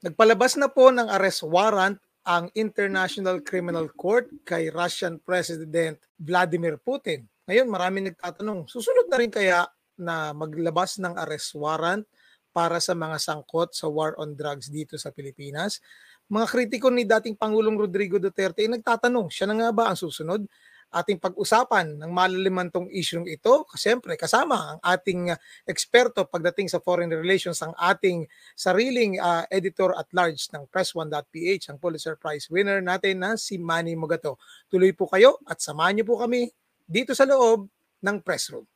Nagpalabas na po ng arrest warrant ang International Criminal Court kay Russian President Vladimir Putin. Ngayon, marami nagtatanong, susunod na rin kaya na maglabas ng arrest warrant para sa mga sangkot sa war on drugs dito sa Pilipinas? Mga kritiko ni dating Pangulong Rodrigo Duterte ay nagtatanong, siya na nga ba ang susunod? Ating pag-usapan ng malalimantong isyong ito. Siyempre, kasama ang ating eksperto pagdating sa foreign relations, ang ating sariling uh, editor at large ng Press1.ph, ang Pulitzer Prize winner natin na si Manny Mugato. Tuloy po kayo at samahan niyo po kami dito sa loob ng press room.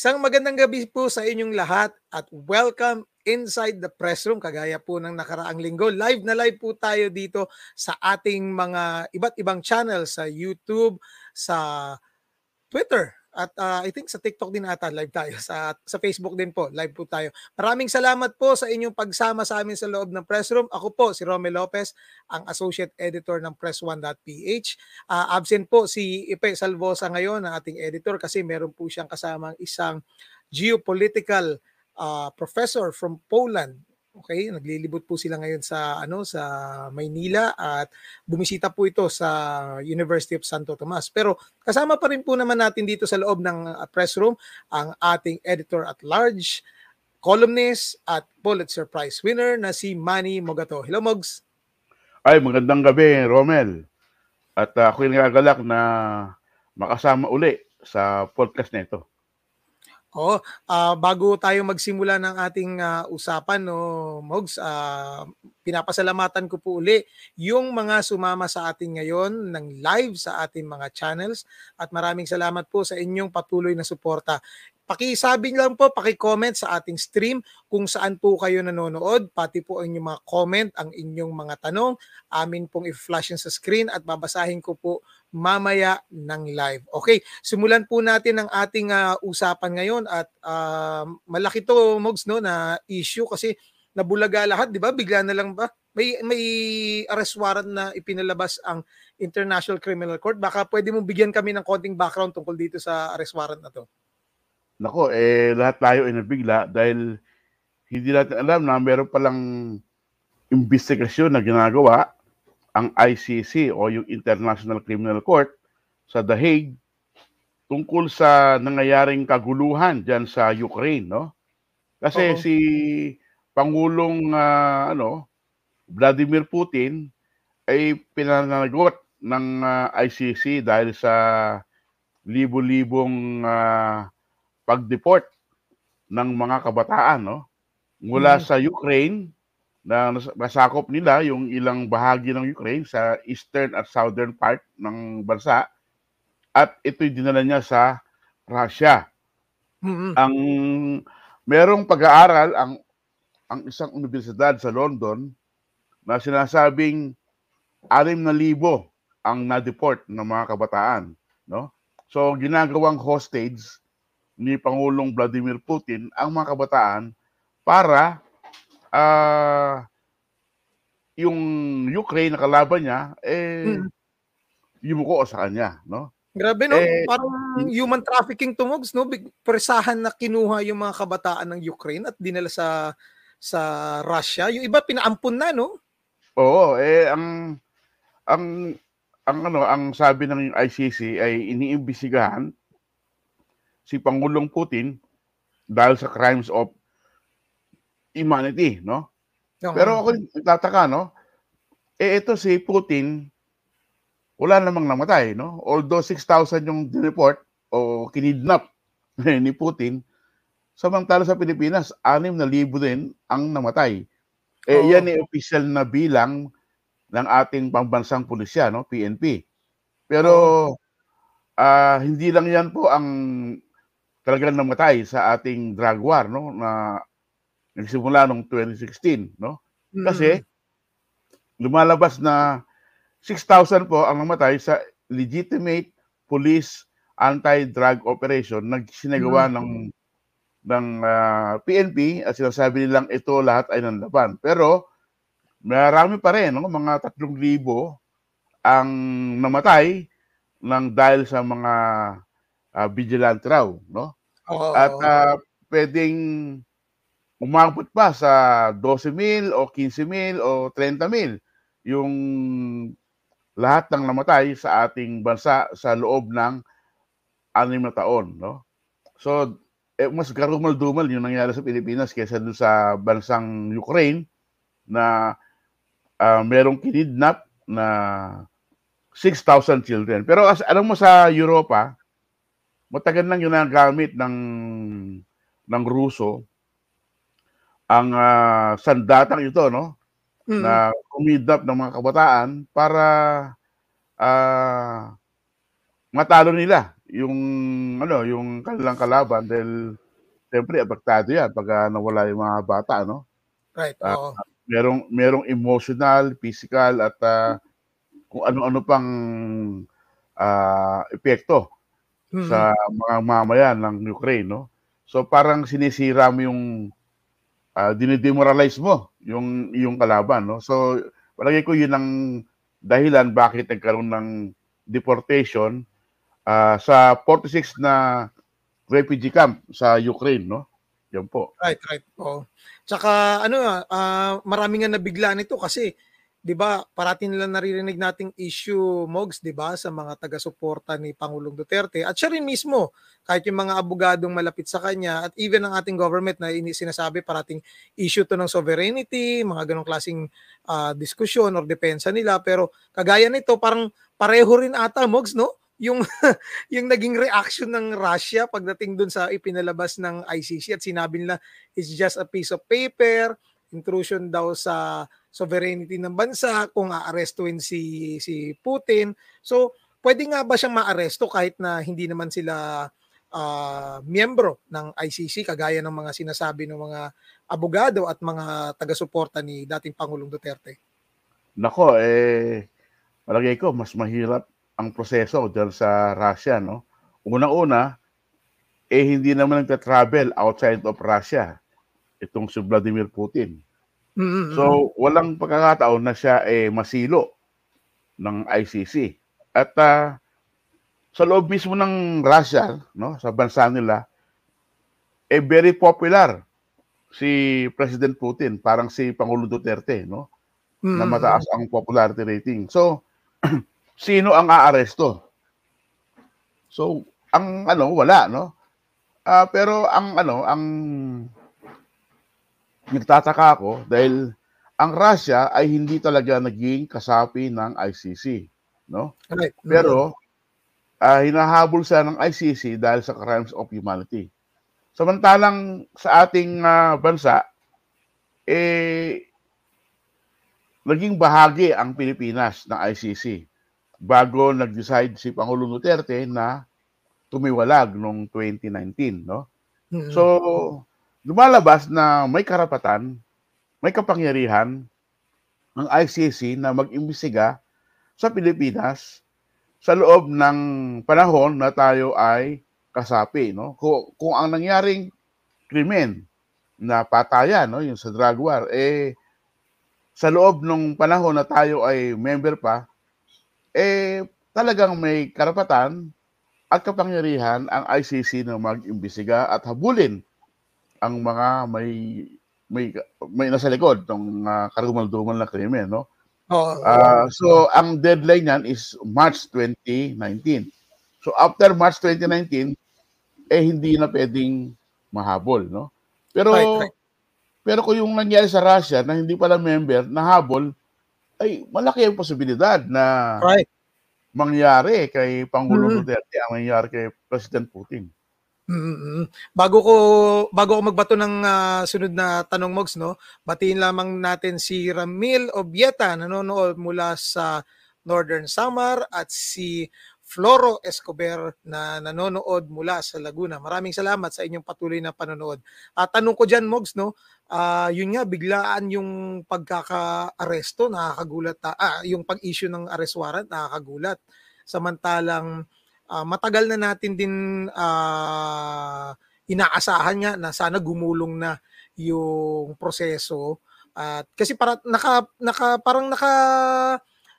Isang magandang gabi po sa inyong lahat at welcome inside the press room kagaya po ng nakaraang linggo. Live na live po tayo dito sa ating mga iba't ibang channel sa YouTube, sa Twitter, at uh, I think sa TikTok din ata live tayo. Sa, sa Facebook din po, live po tayo. Maraming salamat po sa inyong pagsama sa amin sa loob ng press room. Ako po si Romel Lopez, ang Associate Editor ng Press1.ph. Uh, ah, absent po si Ipe Salvosa ngayon, ang ating editor, kasi meron po siyang kasamang isang geopolitical uh, professor from Poland Okay, naglilibot po sila ngayon sa ano sa Maynila at bumisita po ito sa University of Santo Tomas. Pero kasama pa rin po naman natin dito sa loob ng uh, press room ang ating editor at large, columnist at Pulitzer Prize winner na si Manny Mogato. Hello Mogs. Ay, magandang gabi, Romel. At uh, ako'y nagagalak na makasama uli sa podcast na Oh, uh, bago tayo magsimula ng ating uh, usapan no, Mogs, uh, pinapasalamatan ko po uli yung mga sumama sa atin ngayon ng live sa ating mga channels at maraming salamat po sa inyong patuloy na suporta. Pakisabi lang po, paki-comment sa ating stream kung saan po kayo nanonood, pati po ang inyong mga comment, ang inyong mga tanong, amin pong i-flash sa screen at babasahin ko po mamaya ng live. Okay, simulan po natin ang ating uh, usapan ngayon at uh, malaki to Mogs no na issue kasi nabulaga lahat, 'di ba? Bigla na lang ba may may arrest warrant na ipinalabas ang International Criminal Court. Baka pwede mong bigyan kami ng konting background tungkol dito sa arrest warrant na to. Nako, eh, lahat tayo ay nabigla dahil hindi natin alam na meron palang investigasyon na ginagawa ang ICC o yung International Criminal Court sa The Hague tungkol sa nangyayaring kaguluhan diyan sa Ukraine, no? Kasi Oo. si Pangulong uh, ano Vladimir Putin ay pinananagot ng uh, ah, ICC dahil sa libo-libong uh, pag-deport ng mga kabataan no mula mm. sa Ukraine na nasakop nila yung ilang bahagi ng Ukraine sa eastern at southern part ng bansa at ito'y dinala niya sa Russia. Mm-hmm. Ang merong pag-aaral ang ang isang universidad sa London na sinasabing 6,000 ang na-deport ng mga kabataan, no? So ginagawang hostage ni Pangulong Vladimir Putin ang mga kabataan para uh, yung Ukraine na kalaban niya eh hmm. yumuko sa kanya, no? Grabe no, eh, parang human trafficking tumugs no, presahan na kinuha yung mga kabataan ng Ukraine at dinala sa sa Russia. Yung iba pinaampun na no? Oo, eh ang ang ang ano, ang sabi ng ICC ay iniimbisigahan si Pangulong Putin dahil sa crimes of humanity, no? Okay. Pero ako nagtataka, no? Eh ito si Putin, wala namang namatay, no? Although 6,000 yung dineport o kinidnap ni Putin, samantala sa Pilipinas, 6,000 din ang namatay. Eh oh. yan ay official na bilang ng ating pambansang pulisya, no? PNP. Pero oh. uh, hindi lang yan po ang talagang namatay sa ating drug war no na nagsimula noong 2016 no kasi mm-hmm. lumalabas na 6,000 po ang namatay sa legitimate police anti-drug operation na sinagawa mm-hmm. ng ng ah, PNP at sinasabi nilang ito lahat ay nanlaban. Pero marami pa rin, no? mga 3,000 ang namatay ng dahil sa mga ah, vigilante raw. No? Oo. At ah, pwedeng umabot pa sa 12,000 o 15,000 o 30,000 yung lahat ng namatay sa ating bansa sa loob ng anim na taon. No? So, eh, mas garumal-dumal yung nangyari sa Pilipinas kaysa dun sa bansang Ukraine na ah, merong kinidnap na 6,000 children. Pero as, alam mo sa Europa, matagal nang ginagamit ng ng Ruso ang ah, sandatang ito, no? Mm. Na kumidnap ng mga kabataan para ah, matalo nila yung ano, yung kanilang kalaban dahil siyempre apektado yan pag ah, nawala yung mga bata, no? Right. Ah, Oo. merong merong emotional, physical at ah, kung ano-ano pang ah, epekto Mm. sa mga mamayan ng Ukraine, no? So parang sinisira mo yung ah, dinidemoralize mo yung yung kalaban, no? So palagi ko yun ang dahilan bakit nagkaroon ng deportation ah, sa 46 na refugee camp sa Ukraine, no? Yan po. Right, right. Oo. Tsaka ano ah marami nga nabigla nito kasi 'di ba parati nila naririnig nating issue Mogs 'di ba sa mga taga-suporta ni Pangulong Duterte. At siya rin mismo kahit yung mga abogadong malapit sa kanya at even ang ating government na ini sinasabi parating issue to ng sovereignty, mga ganong klaseng ah, diskusyon or depensa nila. Pero kagaya nito parang pareho rin ata Mogs no? Yung yung naging reaction ng Russia pagdating dun sa ipinalabas ng ICC at sinabi nila it's just a piece of paper, intrusion daw sa sovereignty ng bansa kung aarestuin si si Putin. So, pwede nga ba siyang maaresto kahit na hindi naman sila ah, miyembro ng ICC kagaya ng mga sinasabi ng mga abogado at mga taga-suporta ni dating Pangulong Duterte? Nako, eh, palagay ko, mas mahirap ang proseso dyan sa Russia, no? Unang-una, eh, hindi naman nagta-travel outside of Russia itong si Vladimir Putin. Mm, mm, So, walang pagkakataon na siya eh, masilo ng ICC. At ah, sa loob mismo ng Russia, no, sa bansa nila, eh, very popular si President Putin, parang si Pangulo Duterte, no? mm, na mataas ang popularity rating. So, sino ang aaresto? So, ang ano, wala, no? Ah, pero ang ano, ang nagtataka ako dahil ang Russia ay hindi talaga naging kasapi ng ICC, no? Right. Pero ah, hinahabol siya ng ICC dahil sa crimes of humanity. Samantalang sa ating ah, bansa, eh, naging bahagi ang Pilipinas ng ICC bago nag-decide si Pangulong Duterte na tumiwalag noong 2019, no? Mm, mm. So, lumalabas na may karapatan, may kapangyarihan ang ICC na mag-imbestiga sa Pilipinas sa loob ng panahon na tayo ay kasapi, no? Kung, kung ang nangyaring krimen na patayan, no, yung sa drug war, eh sa loob ng panahon na tayo ay member pa, eh talagang may karapatan at kapangyarihan ang ICC na mag-imbestiga at habulin ang mga may may may nasa likod ng uh, karumal-dumal na krimen, no? Oo. Ah, so ang deadline niyan is March 2019. So after March 2019 eh hindi na pwedeng mahabol, no? Pero Right, right. pero kung yung nangyari sa Russia na hindi pala member, nahabol, ay malaki ang posibilidad na right. mangyari kay Pangulong Mhm. Duterte ang nangyari kay President Putin. Mm. Bago ko bago ko magbato ng ah, sunod na tanong Mogs no, batiin lamang natin si Ramil Obieta nanonood mula sa Northern Samar at si Floro Escobar na nanonood mula sa Laguna. Maraming salamat sa inyong patuloy na panonood. At tanong ko diyan Mogs no, ah yun nga biglaan yung pagkaka-aresto nakakagulat ta- ah, yung pag-issue ng arrest warrant nakakagulat. Samantalang ah, matagal na natin din ah, inaasahan nga na sana gumulong na yung proseso. At kasi para naka naka parang naka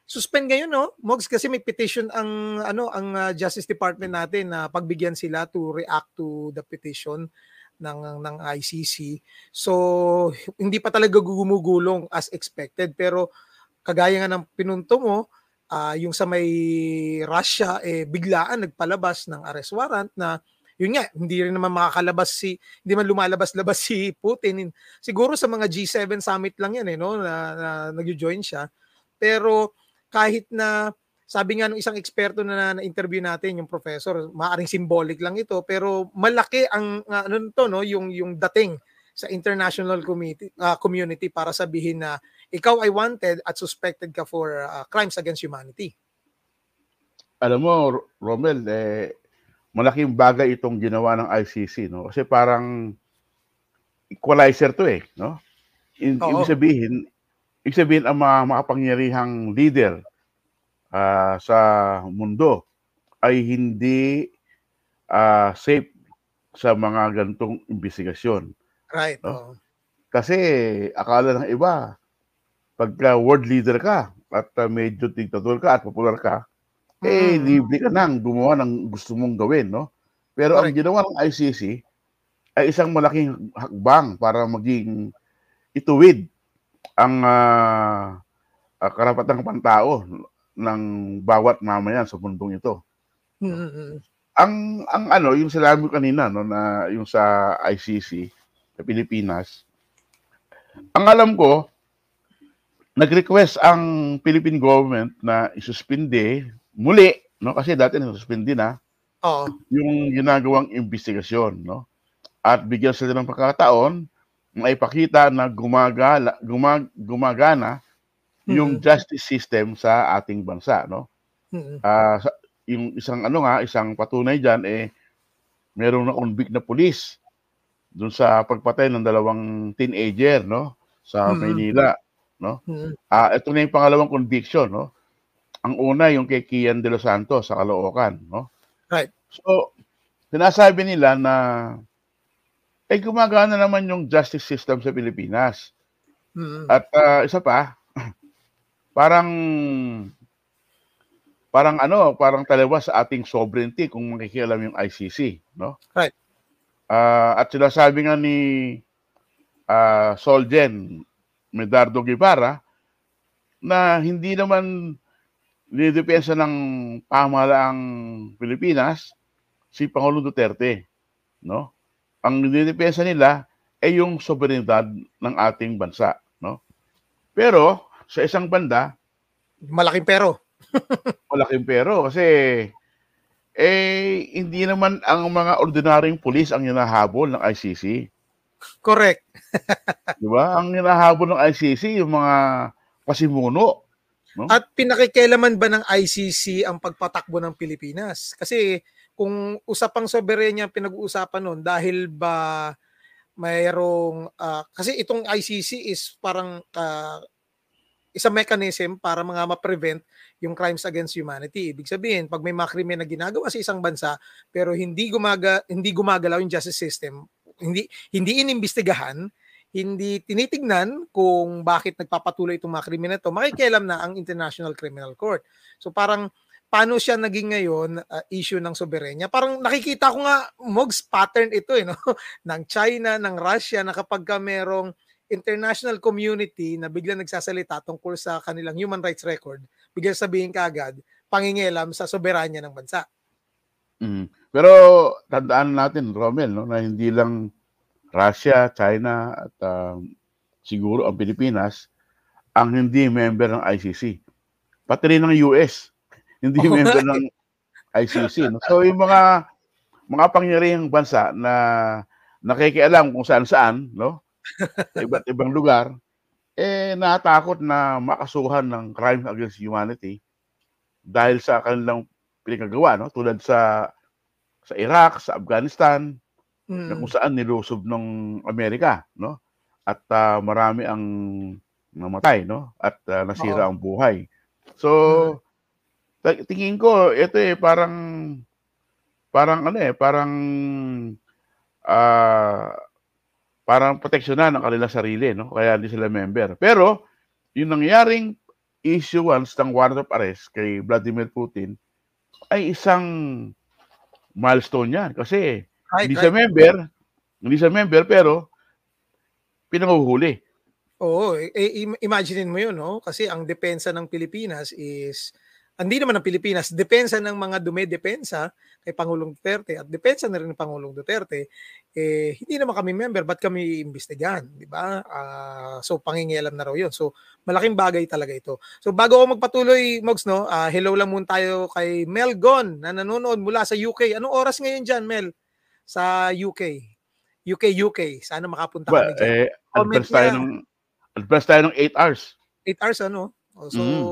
suspend ngayon no? Mogs kasi may petition ang ano ang uh, Justice Department natin na pagbigyan sila to react to the petition ng ng ICC. So hindi pa talaga gumugulong as expected. Pero kagaya nga ng pinunto mo uh, yung sa may Russia eh biglaan nagpalabas ng arrest warrant na yun nga, hindi rin naman makakalabas si, hindi man lumalabas-labas si Putin. Siguro sa mga G7 summit lang yan eh, no, na, na nag-join siya. Pero kahit na, sabi nga ng isang eksperto na na-interview natin, yung professor, maaring symbolic lang ito, pero malaki ang, uh, ano to, no, yung, yung dating sa international community, uh, community para sabihin na ikaw ay wanted at suspected ka for uh, crimes against humanity. Alam mo, Romel, eh, malaking bagay itong ginawa ng ICC, no? Kasi parang equalizer to eh, no? In, ibig sabihin, ibig sabihin ang mga makapangyarihang leader uh, sa mundo ay hindi uh, safe sa mga gantong investigasyon. Right. No? Oh. Kasi akala ng iba, pagka world leader ka at uh, medyo dictator ka at popular ka, eh, mm. libre ka nang gumawa ng gusto mong gawin, no? Pero Correct. ang ginawa ng ICC ay isang malaking hakbang para maging ituwid ang uh, uh, karapatang pantao ng bawat mamayan sa mundong ito. Mm-hmm. Ang ang ano, yung sinabi kanina no na yung sa ICC sa Pilipinas, ang alam ko nag-request ang Philippine government na isuspinde muli, no? Kasi dati nasuspindi na. Oo. Yung ginagawang investigasyon, no? At bigyan sila ng pagkakataon na ipakita na gumagala, gumag, gumagana mm-hmm. yung justice system sa ating bansa, no? Mm-hmm. Uh, yung isang ano nga, isang patunay diyan eh meron na convict na pulis doon sa pagpatay ng dalawang teenager, no? Sa mm-hmm. Maynila, no? Mm-hmm. Ah, uh, ito na yung pangalawang conviction, no? Ang una yung kay Kian de los Santos sa Caloocan, no? Right. So, sinasabi nila na eh gumagana naman yung justice system sa Pilipinas. Mm-hmm. At uh, isa pa, parang parang ano, parang taliwas sa ating sovereignty kung makikialam yung ICC, no? Right. Uh, at sinasabi nga ni uh, Solgen Medardo Guevara na hindi naman nidepensa ng pamahalaang Pilipinas si Pangulong Duterte, no? Ang nidepensa nila ay yung soberanidad ng ating bansa, no? Pero sa isang banda, malaking pero. malaking pero kasi eh hindi naman ang mga ordinaryong pulis ang hinahabol ng ICC. Correct. 'Di ba? Ang hinahabol ng ICC yung mga pasimuno No? At pinakikialaman ba ng ICC ang pagpatakbo ng Pilipinas? Kasi kung usapang soberenya pinag-uusapan noon dahil ba mayroong uh, kasi itong ICC is parang uh, isang mechanism para mga ma-prevent yung crimes against humanity. Ibig sabihin, pag may mga krimen na ginagawa sa isang bansa pero hindi gumaga hindi gumagalaw yung justice system, hindi hindi inimbestigahan, hindi tinitignan kung bakit nagpapatuloy itong mga krimen na ito, makikialam na ang International Criminal Court. So parang paano siya naging ngayon uh, issue ng soberenya. Parang nakikita ko nga Mogs pattern ito eh no ng China, ng Russia na kapag ka merong international community na biglang nagsasalita tungkol sa kanilang human rights record, biglang sabihin kaagad pangingialam sa soberanya ng bansa. Mm. Pero tandaan natin, Romel, no, na hindi lang Russia, China at uh, siguro ang Pilipinas ang hindi member ng ICC. Pati rin ng US, hindi oh, member ng ICC. No? So yung mga mga pangyarihang bansa na nakikialam kung saan-saan, no? iba't ibang lugar, eh natakot na makasuhan ng crime against humanity dahil sa kanilang pinagagawa, no? Tulad sa sa Iraq, sa Afghanistan, mm. na kung saan nilusob ng Amerika, no? At uh, marami ang namatay, no? At uh, nasira Oo. ang buhay. So, mm. tingin ko ito eh parang parang ano eh, parang ah, parang proteksyonan ang kanilang sarili, no? Kaya hindi sila member. Pero, yung nangyaring issuance ng warrant of arrest kay Vladimir Putin ay isang milestone yan. Kasi Right, hindi right. siya member, hindi siya member, pero pinanguhuli. Oo, eh, eh, im- imaginein mo 'yun, no? Kasi ang depensa ng Pilipinas is hindi naman ng Pilipinas, depensa ng mga dumedepensa kay Pangulong Duterte at depensa na rin ng Pangulong Duterte, eh hindi naman kami member, ba't kami imbestigahan, di ba? Ah, so pangingialam na raw 'yun. So malaking bagay talaga ito. So bago ako magpatuloy, Mogs, no? ah, hello lang muna tayo kay Mel Gon na nanonood mula sa UK. Anong oras ngayon diyan, Mel? Sa UK. UK, UK. Sana makapunta Ba, kami dyan. eh, advance tayo niya. ng advance tayo ng 8 hours. 8 hours ano. Oh, So Mhm.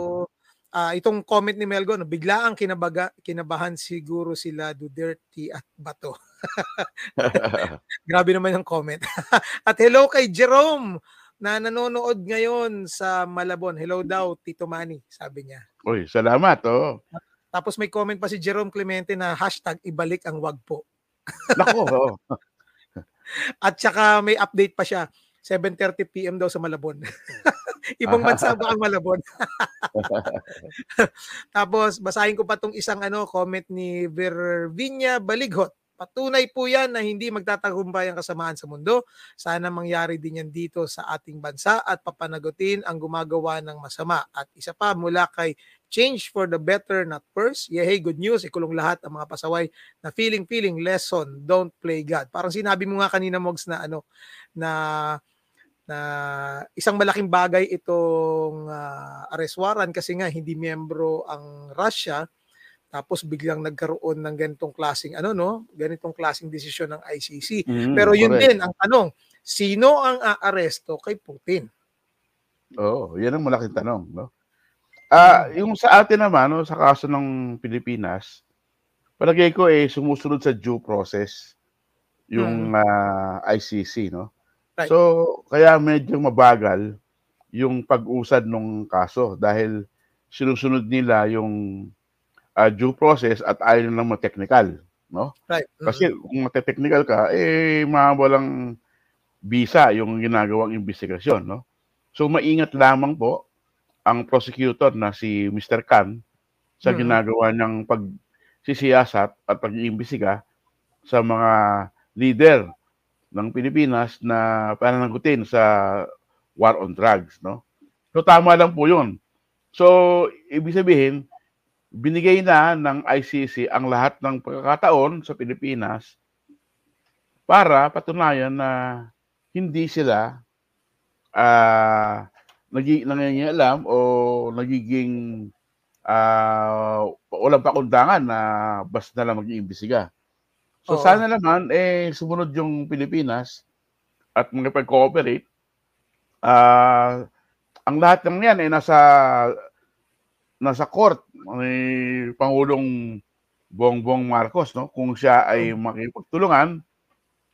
Ah, itong comment ni Melgo, no, bigla ang kinabaga, kinabahan siguro sila Duterte at Bato. Grabe naman yung comment. at hello kay Jerome na nanonood ngayon sa Malabon. Hello daw, Tito Manny, sabi niya. Uy, salamat. Oh. Tapos may comment pa si Jerome Clemente na hashtag ibalik ang wag po. Nako, oh. At saka may update pa siya. 7.30 p.m. daw sa Malabon. Ibang bansa ba ang Malabon? Tapos basahin ko pa tong isang ano comment ni Virvinia Balighot. Patunay po yan na hindi magtatagumpay ang kasamaan sa mundo. Sana mangyari din yan dito sa ating bansa at papanagutin ang gumagawa ng masama. At isa pa mula kay Change for the Better Not Worse. Yeah, hey, good news. Ikulong lahat ang mga pasaway na feeling feeling lesson. Don't play God. Parang sinabi mo nga kanina Mogs na ano na na isang malaking bagay itong uh, arrest warrant kasi nga hindi miyembro ang Russia tapos biglang nagkaroon ng ganitong klasing ano no ganitong klasing desisyon ng ICC Mm, pero yun correct. din ang tanong sino ang aaresto kay Putin Oo, yan ang malaking tanong, no? Ah, yung sa atin naman, no, sa kaso ng Pilipinas, palagay ko eh sumusunod sa due process yung ah, ICC, no? Right. So, kaya medyo mabagal yung pag-usad ng kaso dahil sinusunod nila yung ah, due process at ayaw lang ma-technical, no? right Kasi kung mate-technical ka, eh, mawawalang visa yung ginagawang investigasyon, no? So, maingat lamang po ang prosecutor na si Mr. Khan sa Mhm. ginagawa ng pagsisiyasat at pag-iimbestiga sa mga leader ng Pilipinas na pananagutin sa war on drugs, no? So, tama lang po yun. So, ibig sabihin, binigay na ng ICC ang lahat ng pagkakataon sa Pilipinas para patunayan na hindi sila ah nagi nangingialam o nagiging ah walang pakundangan na basta na lang mag-iimbestiga. So Oo. sana naman eh sumunod yung Pilipinas at makipag-cooperate. Ah ang lahat ng yan ay nasa nasa court ni Pangulong Bongbong Marcos no kung siya ay makipagtulungan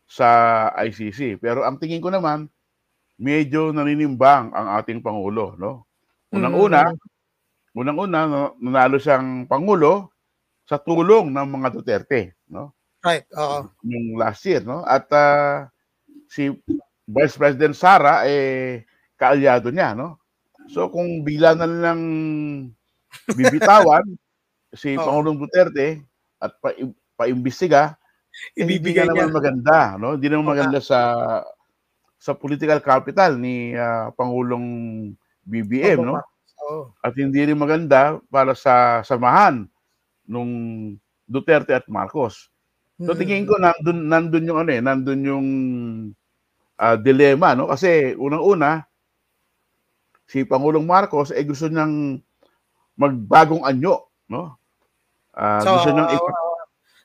sa ICC. Pero ang tingin ko naman medyo naninimbang ang ating pangulo no. Unang-una, unang-una no, nanalo siyang pangulo sa tulong ng mga Duterte no right oo yung last year no at ah, si Vice President Sara eh kaalyado niya no. So kung bigla na lang bibitawan si Oo. Pangulong Duterte at pa paimbestiga eh, hindi niya naman maganda, no? Hindi naman maganda sa sa political capital ni ah, Pangulong BBM, no? At hindi rin maganda para sa samahan nung Duterte at Marcos. So Mm. tingin ko nandun, nandun yung ano eh, nandun yung ah, dilema, no? Kasi unang-una, si Pangulong Marcos eh gusto niyang magbagong anyo, no? Ah, So, gusto niyang ipa-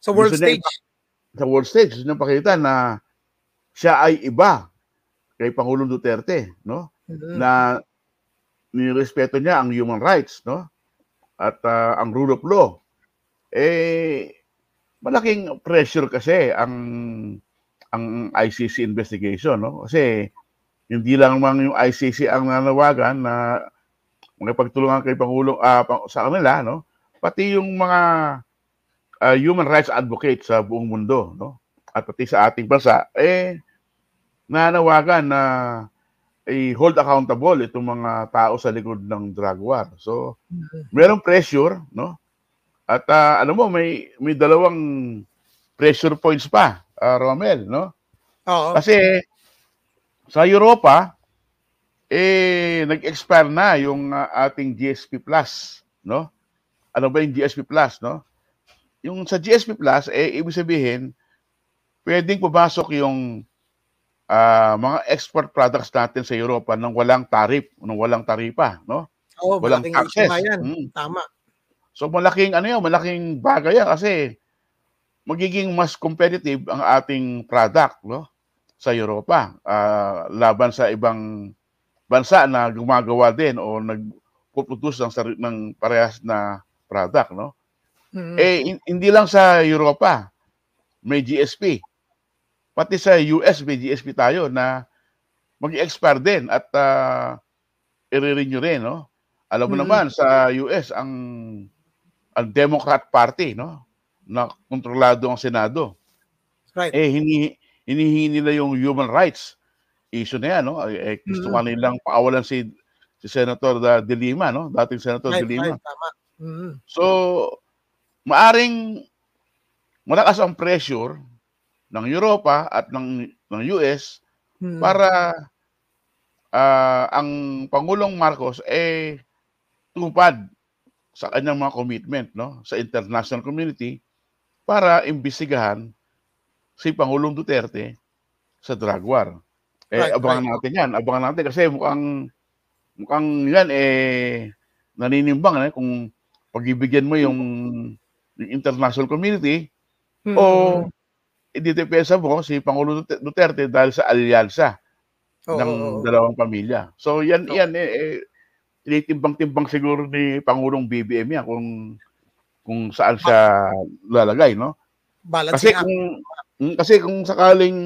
sa world stage sa world stage, gusto niyang pakita na siya ay iba kay Pangulong Duterte, no? Mhm. Na nirespeto niya ang human rights, no? At ah, ang rule of law. Eh malaking pressure kasi ang ang ICC investigation, no? Kasi hindi lang man yung ICC ang nanawagan na makipagtulungan kay Pangulong ah, pa- sa kanila, no? Pati yung mga ah, human rights advocates sa buong mundo, no? at pati sa ating bansa, eh, nanawagan na i-hold accountable itong mga tao sa likod ng drug war. So, merong pressure, no? At ah, alam mo, may, may dalawang pressure points pa, ah, Romel, no? Oo. Kasi sa Europa, eh, nag-expire na yung ah, ating GSP Plus, no? Ano ba yung GSP Plus, no? Yung sa GSP Plus, eh, ibig sabihin, pwedeng pumasok yung ah, mga export products natin sa Europa nang walang tarif, nang walang taripa, no? Oo, Walang taxes. yan. Mm. Tama. So malaking ano yan, malaking bagay yan kasi magiging mas competitive ang ating product no sa Europa ah, laban sa ibang bansa na gumagawa din o nagpuproduce ng ng parehas na product no. Mm. Eh hin- hindi lang sa Europa may GSP. Pati sa US may GSP tayo na mag-expire din at uh, i-renew rin no. Alam mo Mm. naman sa US ang ang Democrat Party no na kontrolado ang Senado right. eh hini hinihingi nila yung human rights issue na yan no eh, eh, gusto Mm. nga nilang paawalan si si Senator da- De Lima no dating Senator right, De Lima right, tama. Mm. so maaring malakas ang pressure ng Europa at ng ng US Mm. para ah, ang Pangulong Marcos eh tupad sa kanyang mga commitment no sa international community para imbestigahan si Pangulong Duterte sa drug war. Eh Right, abangan natin 'yan, abangan natin kasi mukhang mukhang 'yan eh naninimbang eh kung pagibigyan mo yung, yung international community Mm. o ididepesa mo si Pangulong Dute- Duterte dahil sa alyansa Oo, ng oo, oo. dalawang pamilya. So yan Oo. yan eh, eh tinitimbang-timbang siguro ni Pangulong BBM yan kung kung saan siya lalagay, no? Kasi Balancing act. kung mm, kasi kung sakaling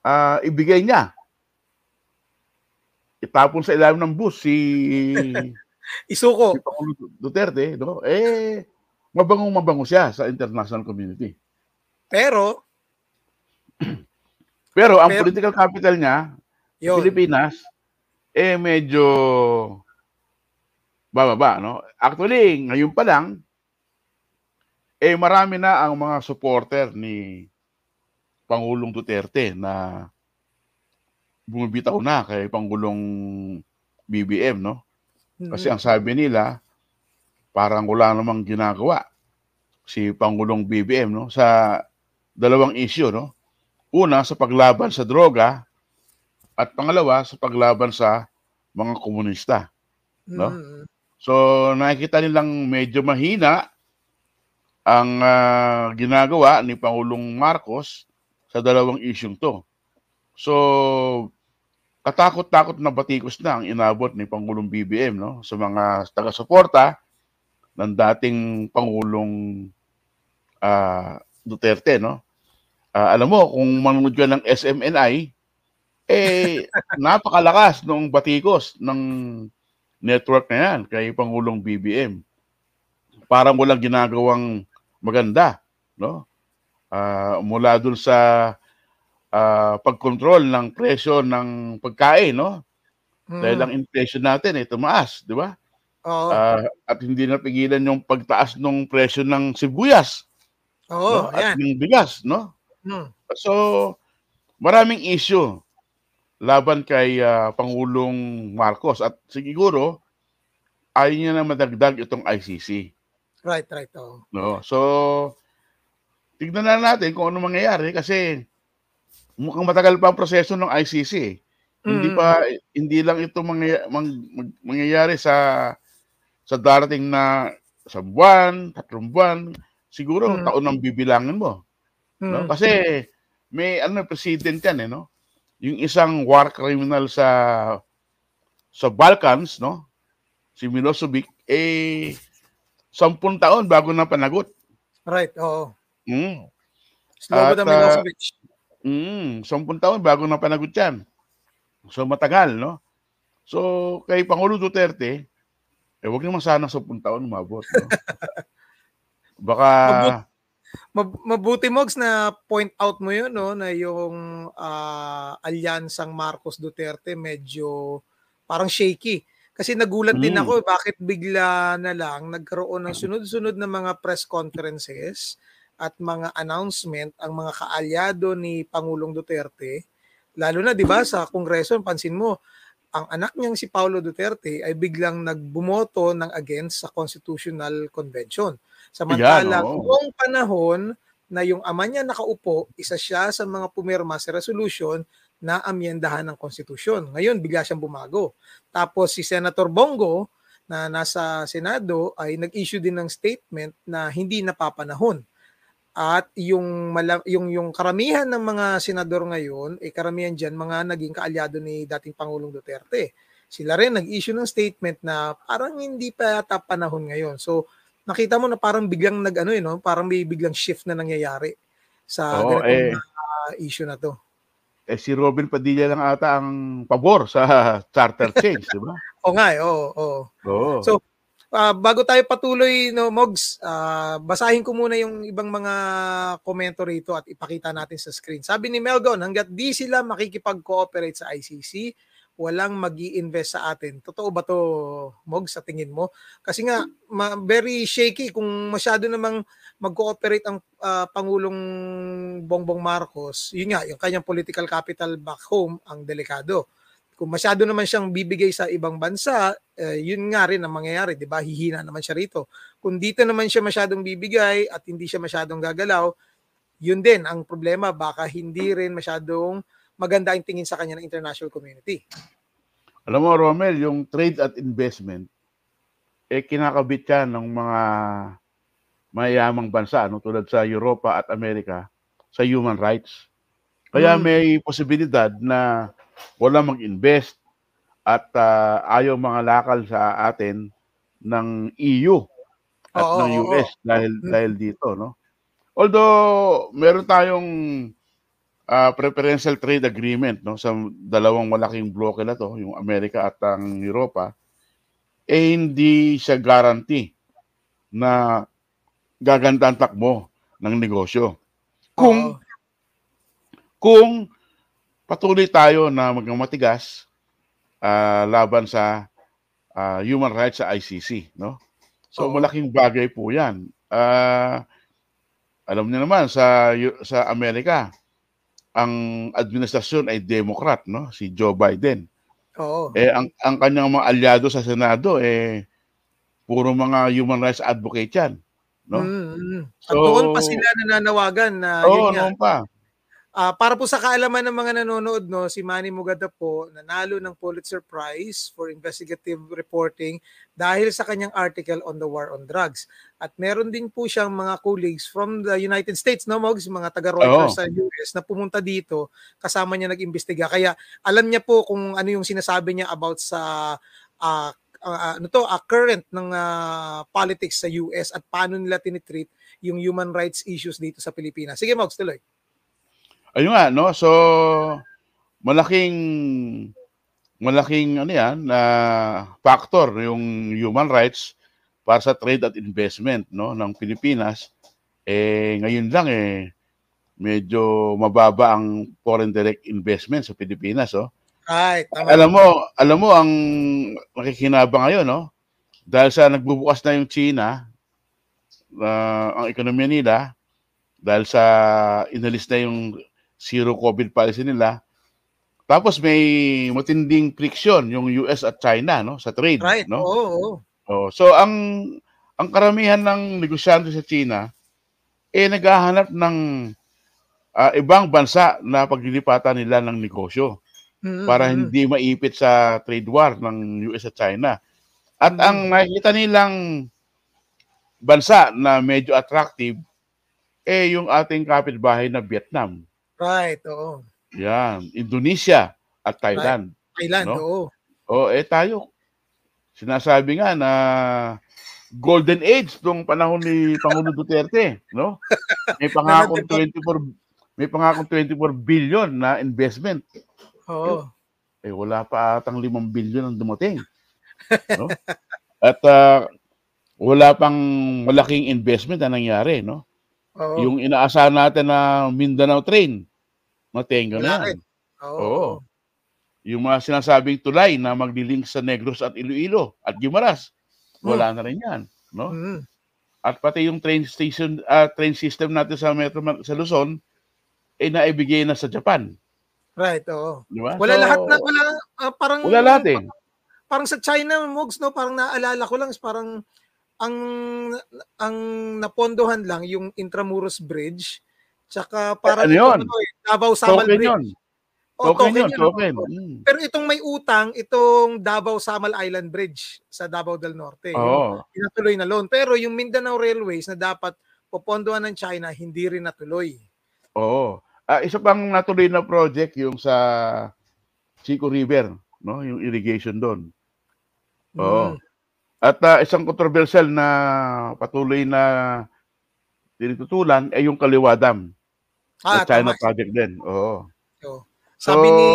ah, ibigay niya itapon sa ilalim ng bus si Isuko. si Pangulong Duterte, no? Eh mabangong mabango siya sa international community. Pero, Pero ang Pero- political capital niya yun. Pilipinas, eh medyo bababa, no? Actually, ngayon pa lang, eh marami na ang mga supporter ni Pangulong Duterte na bumibitaw na kay Pangulong BBM, no? Mm. Kasi ang sabi nila, parang wala namang ginagawa si Pangulong BBM, no? Sa dalawang issue, no? Una, sa paglaban sa droga, at pangalawa, sa paglaban sa mga komunista. no? Mm. So, nakikita nilang medyo mahina ang ah, ginagawa ni Pangulong Marcos sa dalawang isyong to. So, katakot-takot na batikos na ang inabot ni Pangulong BBM no sa mga taga-suporta ng dating Pangulong ah, Duterte no. Ah, alam mo kung manonood ka ng SMNI eh napakalakas nung batikos ng network na yan kay Pangulong BBM. Parang walang ginagawang maganda, no? Ah, mula dun sa ah, pagkontrol ng presyo ng pagkain, no? Mm. Dahil ang inflation natin eh tumaas, di ba? Oo. Ah, at hindi na pigilan yung pagtaas ng presyo ng sibuyas, Oo, no? At yan. ng bigas, no? Mm. So, maraming issue laban kay ah, Pangulong Marcos at siguro ayaw niya na madagdag itong ICC. Right, right. Oo. No? So, tignan na natin kung ano mangyayari kasi mukhang matagal pa ang proseso ng ICC. eh. Hindi Mm. pa hindi lang ito mangyayari, mangyayari sa sa darating na sa buwan, tatlong buwan, siguro Mm. taon ang bibilangin mo. No? Mm. Kasi may ano president yan eh, no? Yung isang war criminal sa sa Balkans, no? Si Milosevic eh sampung taon bago na panagot. Right, oo. Mm. Slobodan ah, Milosevic. Mm, sampung taon bago na panagot yan. So matagal, no? So kay Pangulo Duterte, eh wag naman sana sampung taon umabot, no? Baka Mab- mabuti Mogs na point out mo yun no na yung uh, alyansang Marcos Duterte medyo parang shaky. Kasi nagulat mm. din ako bakit bigla na lang nagkaroon ng sunod-sunod na mga press conferences at mga announcement ang mga kaalyado ni Pangulong Duterte. Lalo na 'di ba sa Kongreso, pansin mo, ang anak niyang si Paulo Duterte ay biglang nagbumoto ng against sa Constitutional Convention. Samantala, Yan, noong panahon na yung ama niya nakaupo, isa siya sa mga pumirma sa resolution na amyendahan ng konstitusyon. Ngayon, bigla siyang bumago. Tapos si Senator Bongo na nasa Senado ay nag-issue din ng statement na hindi napapanahon at yung yung yung karamihan ng mga senador ngayon, eh karamihan diyan mga naging kaalyado ni dating Pangulong Duterte. Sila rin nag-issue ng statement na parang hindi pa yata panahon ngayon. So nakita mo na parang biglang nag ano eh, no? parang may biglang shift na nangyayari sa oh, eh, uh, issue na to. Eh si Robin Padilla lang ata ang pabor sa charter change, di ba? o nga, eh, oo, oo. Oh. So uh, bago tayo patuloy no Mogs, uh, basahin ko muna yung ibang mga komento rito at ipakita natin sa screen. Sabi ni Melgon, hangga't di sila makikipag-cooperate sa ICC, walang mag invest sa atin. Totoo ba to, Mogs, sa tingin mo? Kasi nga, ma- very shaky kung masyado namang mag-cooperate ang uh, Pangulong Bongbong Marcos. Yun nga, yung kanyang political capital back home, ang delikado kung masyado naman siyang bibigay sa ibang bansa, eh, yun nga rin ang mangyayari, 'di ba? Hihina naman siya rito. Kung dito naman siya masyadong bibigay at hindi siya masyadong gagalaw, yun din ang problema, baka hindi rin masyadong maganda ang tingin sa kanya ng international community. Alam mo, Romel, yung trade at investment, eh kinakabit yan ng mga mayamang bansa, no, tulad sa Europa at Amerika, sa human rights. Kaya hmm. may posibilidad na wala mag-invest at uh, ayaw mga lakal sa atin ng EU at oo, ng US oo. dahil hmm. dahil dito no although meron tayong uh, preferential trade agreement no sa dalawang malaking bloke na to yung Amerika at ang Europa eh hindi siya guarantee na gaganda ang takbo ng negosyo kung oo. kung patuloy tayo na magmamatigas uh, laban sa uh, human rights sa ICC, no? So oh. malaking bagay po 'yan. Uh, alam niyo naman sa sa Amerika, ang administrasyon ay Democrat, no? Si Joe Biden. Oo. Eh ang ang kanyang mga alyado sa Senado eh puro mga human rights advocate 'yan, no? Mm-hmm. So, At doon pa sila nananawagan na oh, yun nga. pa. Uh, para po sa kaalaman ng mga nanonood, no, si Manny Mugada po nanalo ng Pulitzer Prize for Investigative Reporting dahil sa kanyang article on the war on drugs. At meron din po siyang mga colleagues from the United States, no, Mogs, mga taga Reuters oh. sa US na pumunta dito, kasama niya nag-imbestiga. Kaya alam niya po kung ano yung sinasabi niya about sa uh, uh, ano to, uh, current ng uh, politics sa US at paano nila tinitreat yung human rights issues dito sa Pilipinas. Sige, Mogs, tuloy. Ayun nga, no? So, malaking malaking ano yan na uh, factor yung human rights para sa trade at investment no ng Pilipinas eh ngayon lang eh medyo mababa ang foreign direct investment sa Pilipinas oh. Right, tama. Alam mo, alam mo ang makikinabang ngayon no dahil sa nagbubukas na yung China uh, ang ekonomiya nila dahil sa inalis na yung zero COVID policy nila. Tapos may matinding friction yung US at China no sa trade right. no. Oo. Oh, so ang ang karamihan ng negosyante sa China eh naghahanap ng uh, ibang bansa na paglilipatan nila ng negosyo mm-hmm. para hindi maipit sa trade war ng US at China. At mm-hmm. ang nakikita nilang bansa na medyo attractive eh yung ating kapitbahay na Vietnam. Right, oo. Yan, Indonesia at Thailand. Right. Thailand, no? oo. Oh, eh tayo. Sinasabi nga na golden age tong panahon ni Pangulong Duterte, no? May pangakong 24 may pangakong 24 billion na investment. Oo. Eh, eh wala pa atang 5 billion ang dumating. No? At uh, wala pang malaking investment na nangyari, no? Oo. Yung inaasahan natin na Mindanao train, matenga na yan. Oo. Oo. Yung mga sinasabing tulay na maglilink sa Negros at Iloilo at Guimaras, wala na rin yan. No? Mm. At pati yung train station, ah, train system natin sa Metro sa Luzon, eh naibigay na sa Japan. Right, oo. Di ba? Wala So, lahat na, wala, ah, parang, Wala lahat eh. parang sa China, Mugs, no? Parang naalala ko lang, parang, ang, ang napondohan lang yung Intramuros Bridge, tsaka parang, ano yun? itong ano eh, Davao Samal Token Bridge. yun. Oh, Token yun, yun, token. oo. Mm. Pero itong may utang, itong Davao Samal Island Bridge sa Davao del Norte. Yung Oo. Pinatuloy na loan. Pero yung Mindanao Railways na dapat popondohan ng China, hindi rin natuloy. Oo. Ah, isa pang natuloy na project yung sa Chico River, no? Yung irrigation doon. Oo. Mm. At ah, isang controversial na patuloy na tinitutulan ay yung Kaliwa Dam. Ah, na China tama. project din. Oo. So, So, sabi ni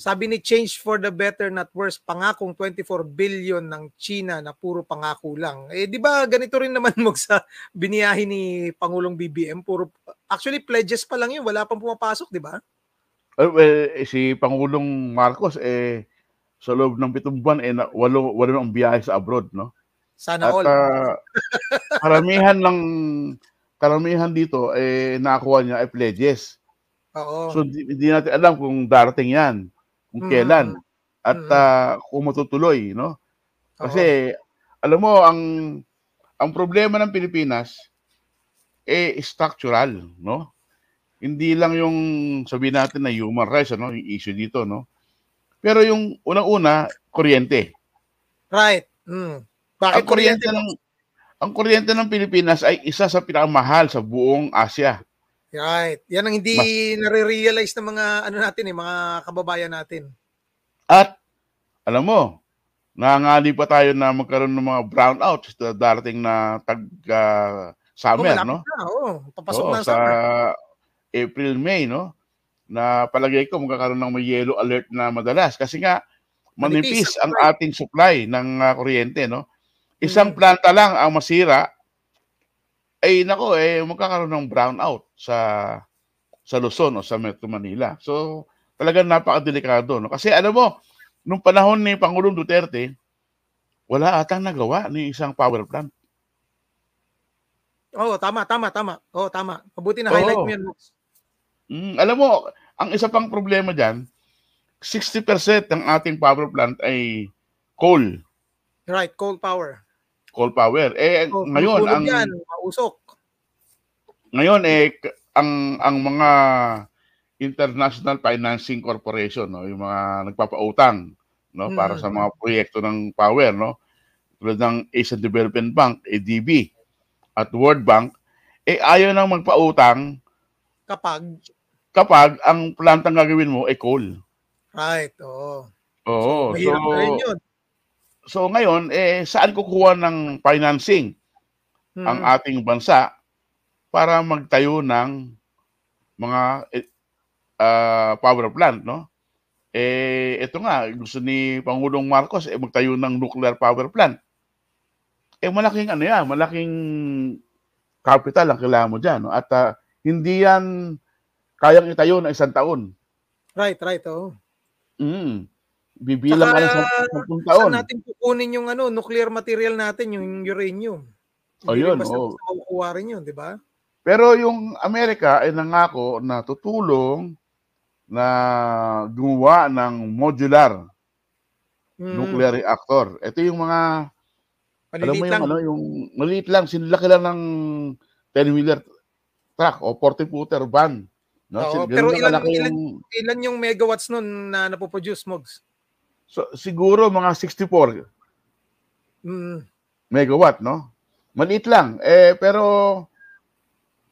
sabi ni Change for the Better Not Worse, pangakong 24 billion ng China na puro pangako lang. Eh di ba ganito rin naman mo sa biniyahin ni Pangulong BBM, puro actually pledges pa lang 'yun, wala pang pumapasok, di ba? eh, well, eh, si Pangulong Marcos, eh, sa loob ng pitong buwan, eh, na, walo, walo ang biyahe sa abroad, no? Sana At all. ah, karamihan lang, karamihan dito, eh, nakakuha niya ay pledges. Oo. So, di, di natin alam kung darating yan, kung Mm. kailan, at Mm. ah, kung matutuloy, no? Oo. Kasi, alam mo, ang ang problema ng Pilipinas, eh, structural, no? Hindi lang yung, sabihin natin na human rights, ano, yung issue dito, no? Pero yung unang-una, kuryente. right. Mm. Bakit Ang kuryente kuryente? ng ang kuryente ng Pilipinas ay isa sa pinakamahal sa buong Asia. Right. Yan ang hindi nare-realize ng mga ano natin eh, mga kababayan natin. At alam mo, nangangali pa tayo na magkaroon ng mga brownouts na darating na tag ah, summer, oh, no? Na, oh, papasok Oo, na sa summer. April, May, no? Na palagay ko magkakaroon ng may yellow alert na madalas kasi nga manipis Manipis ang ating supply ng ah, kuryente, no? Isang Mm. planta lang ang masira ay nako eh magkakaroon ng brownout sa sa Luzon o sa Metro Manila. So talagang napakadelikado, no? Kasi alam mo, nung panahon ni Pangulong Duterte, wala atang nagawa ni isang power plant. Oh, tama, tama, tama. Oh, tama. Mabuti na highlight Oo. mo yan. Mm, alam mo, ang isa pang problema diyan, 60% ng ating power plant ay coal, Right, coal power. Coal power. Eh Oh, ngayon ang yan, mausok. ngayon eh ang ang mga international financing corporation no, yung mga nagpapautang no para Mm. sa mga proyekto ng power no. Tulad ng Asian Development Bank, ADB at World Bank eh ayaw nang magpautang Kapag, kapag ang plantang gagawin mo ay coal. right, oo. Oo. Mahirap na rin yun. So ngayon, eh, saan kukuha ng financing Mm. ang ating bansa para magtayo ng mga ah, power plant, no? Eh, ito nga, gusto ni Pangulong Marcos eh, magtayo ng nuclear power plant. Eh, malaking ano yan, malaking capital ang kailangan mo dyan, no? At ah, hindi yan kayang itayo ng isang taon. Right, right, oo. Mm. Bibilang Saka, sam- sampung taon. Saan natin kukunin yung ano, nuclear material natin, yung uranium? O, Hindi rin yun, basta basta makukuha rin yun, di ba? Pero yung Amerika ay nangako na tutulong na gumawa ng modular Mm. nuclear reactor. Ito yung mga alam mo yung lang. ano yung maliit lang sinlaki lang ng 10 wheeler truck o 40 footer van. No? Oo, pero ilan- ilan- yung- Ilan yung megawatts nun na napoproduce, Mogs? So, siguro mga 64 Mm. megawatt, no? Maliit lang. Eh pero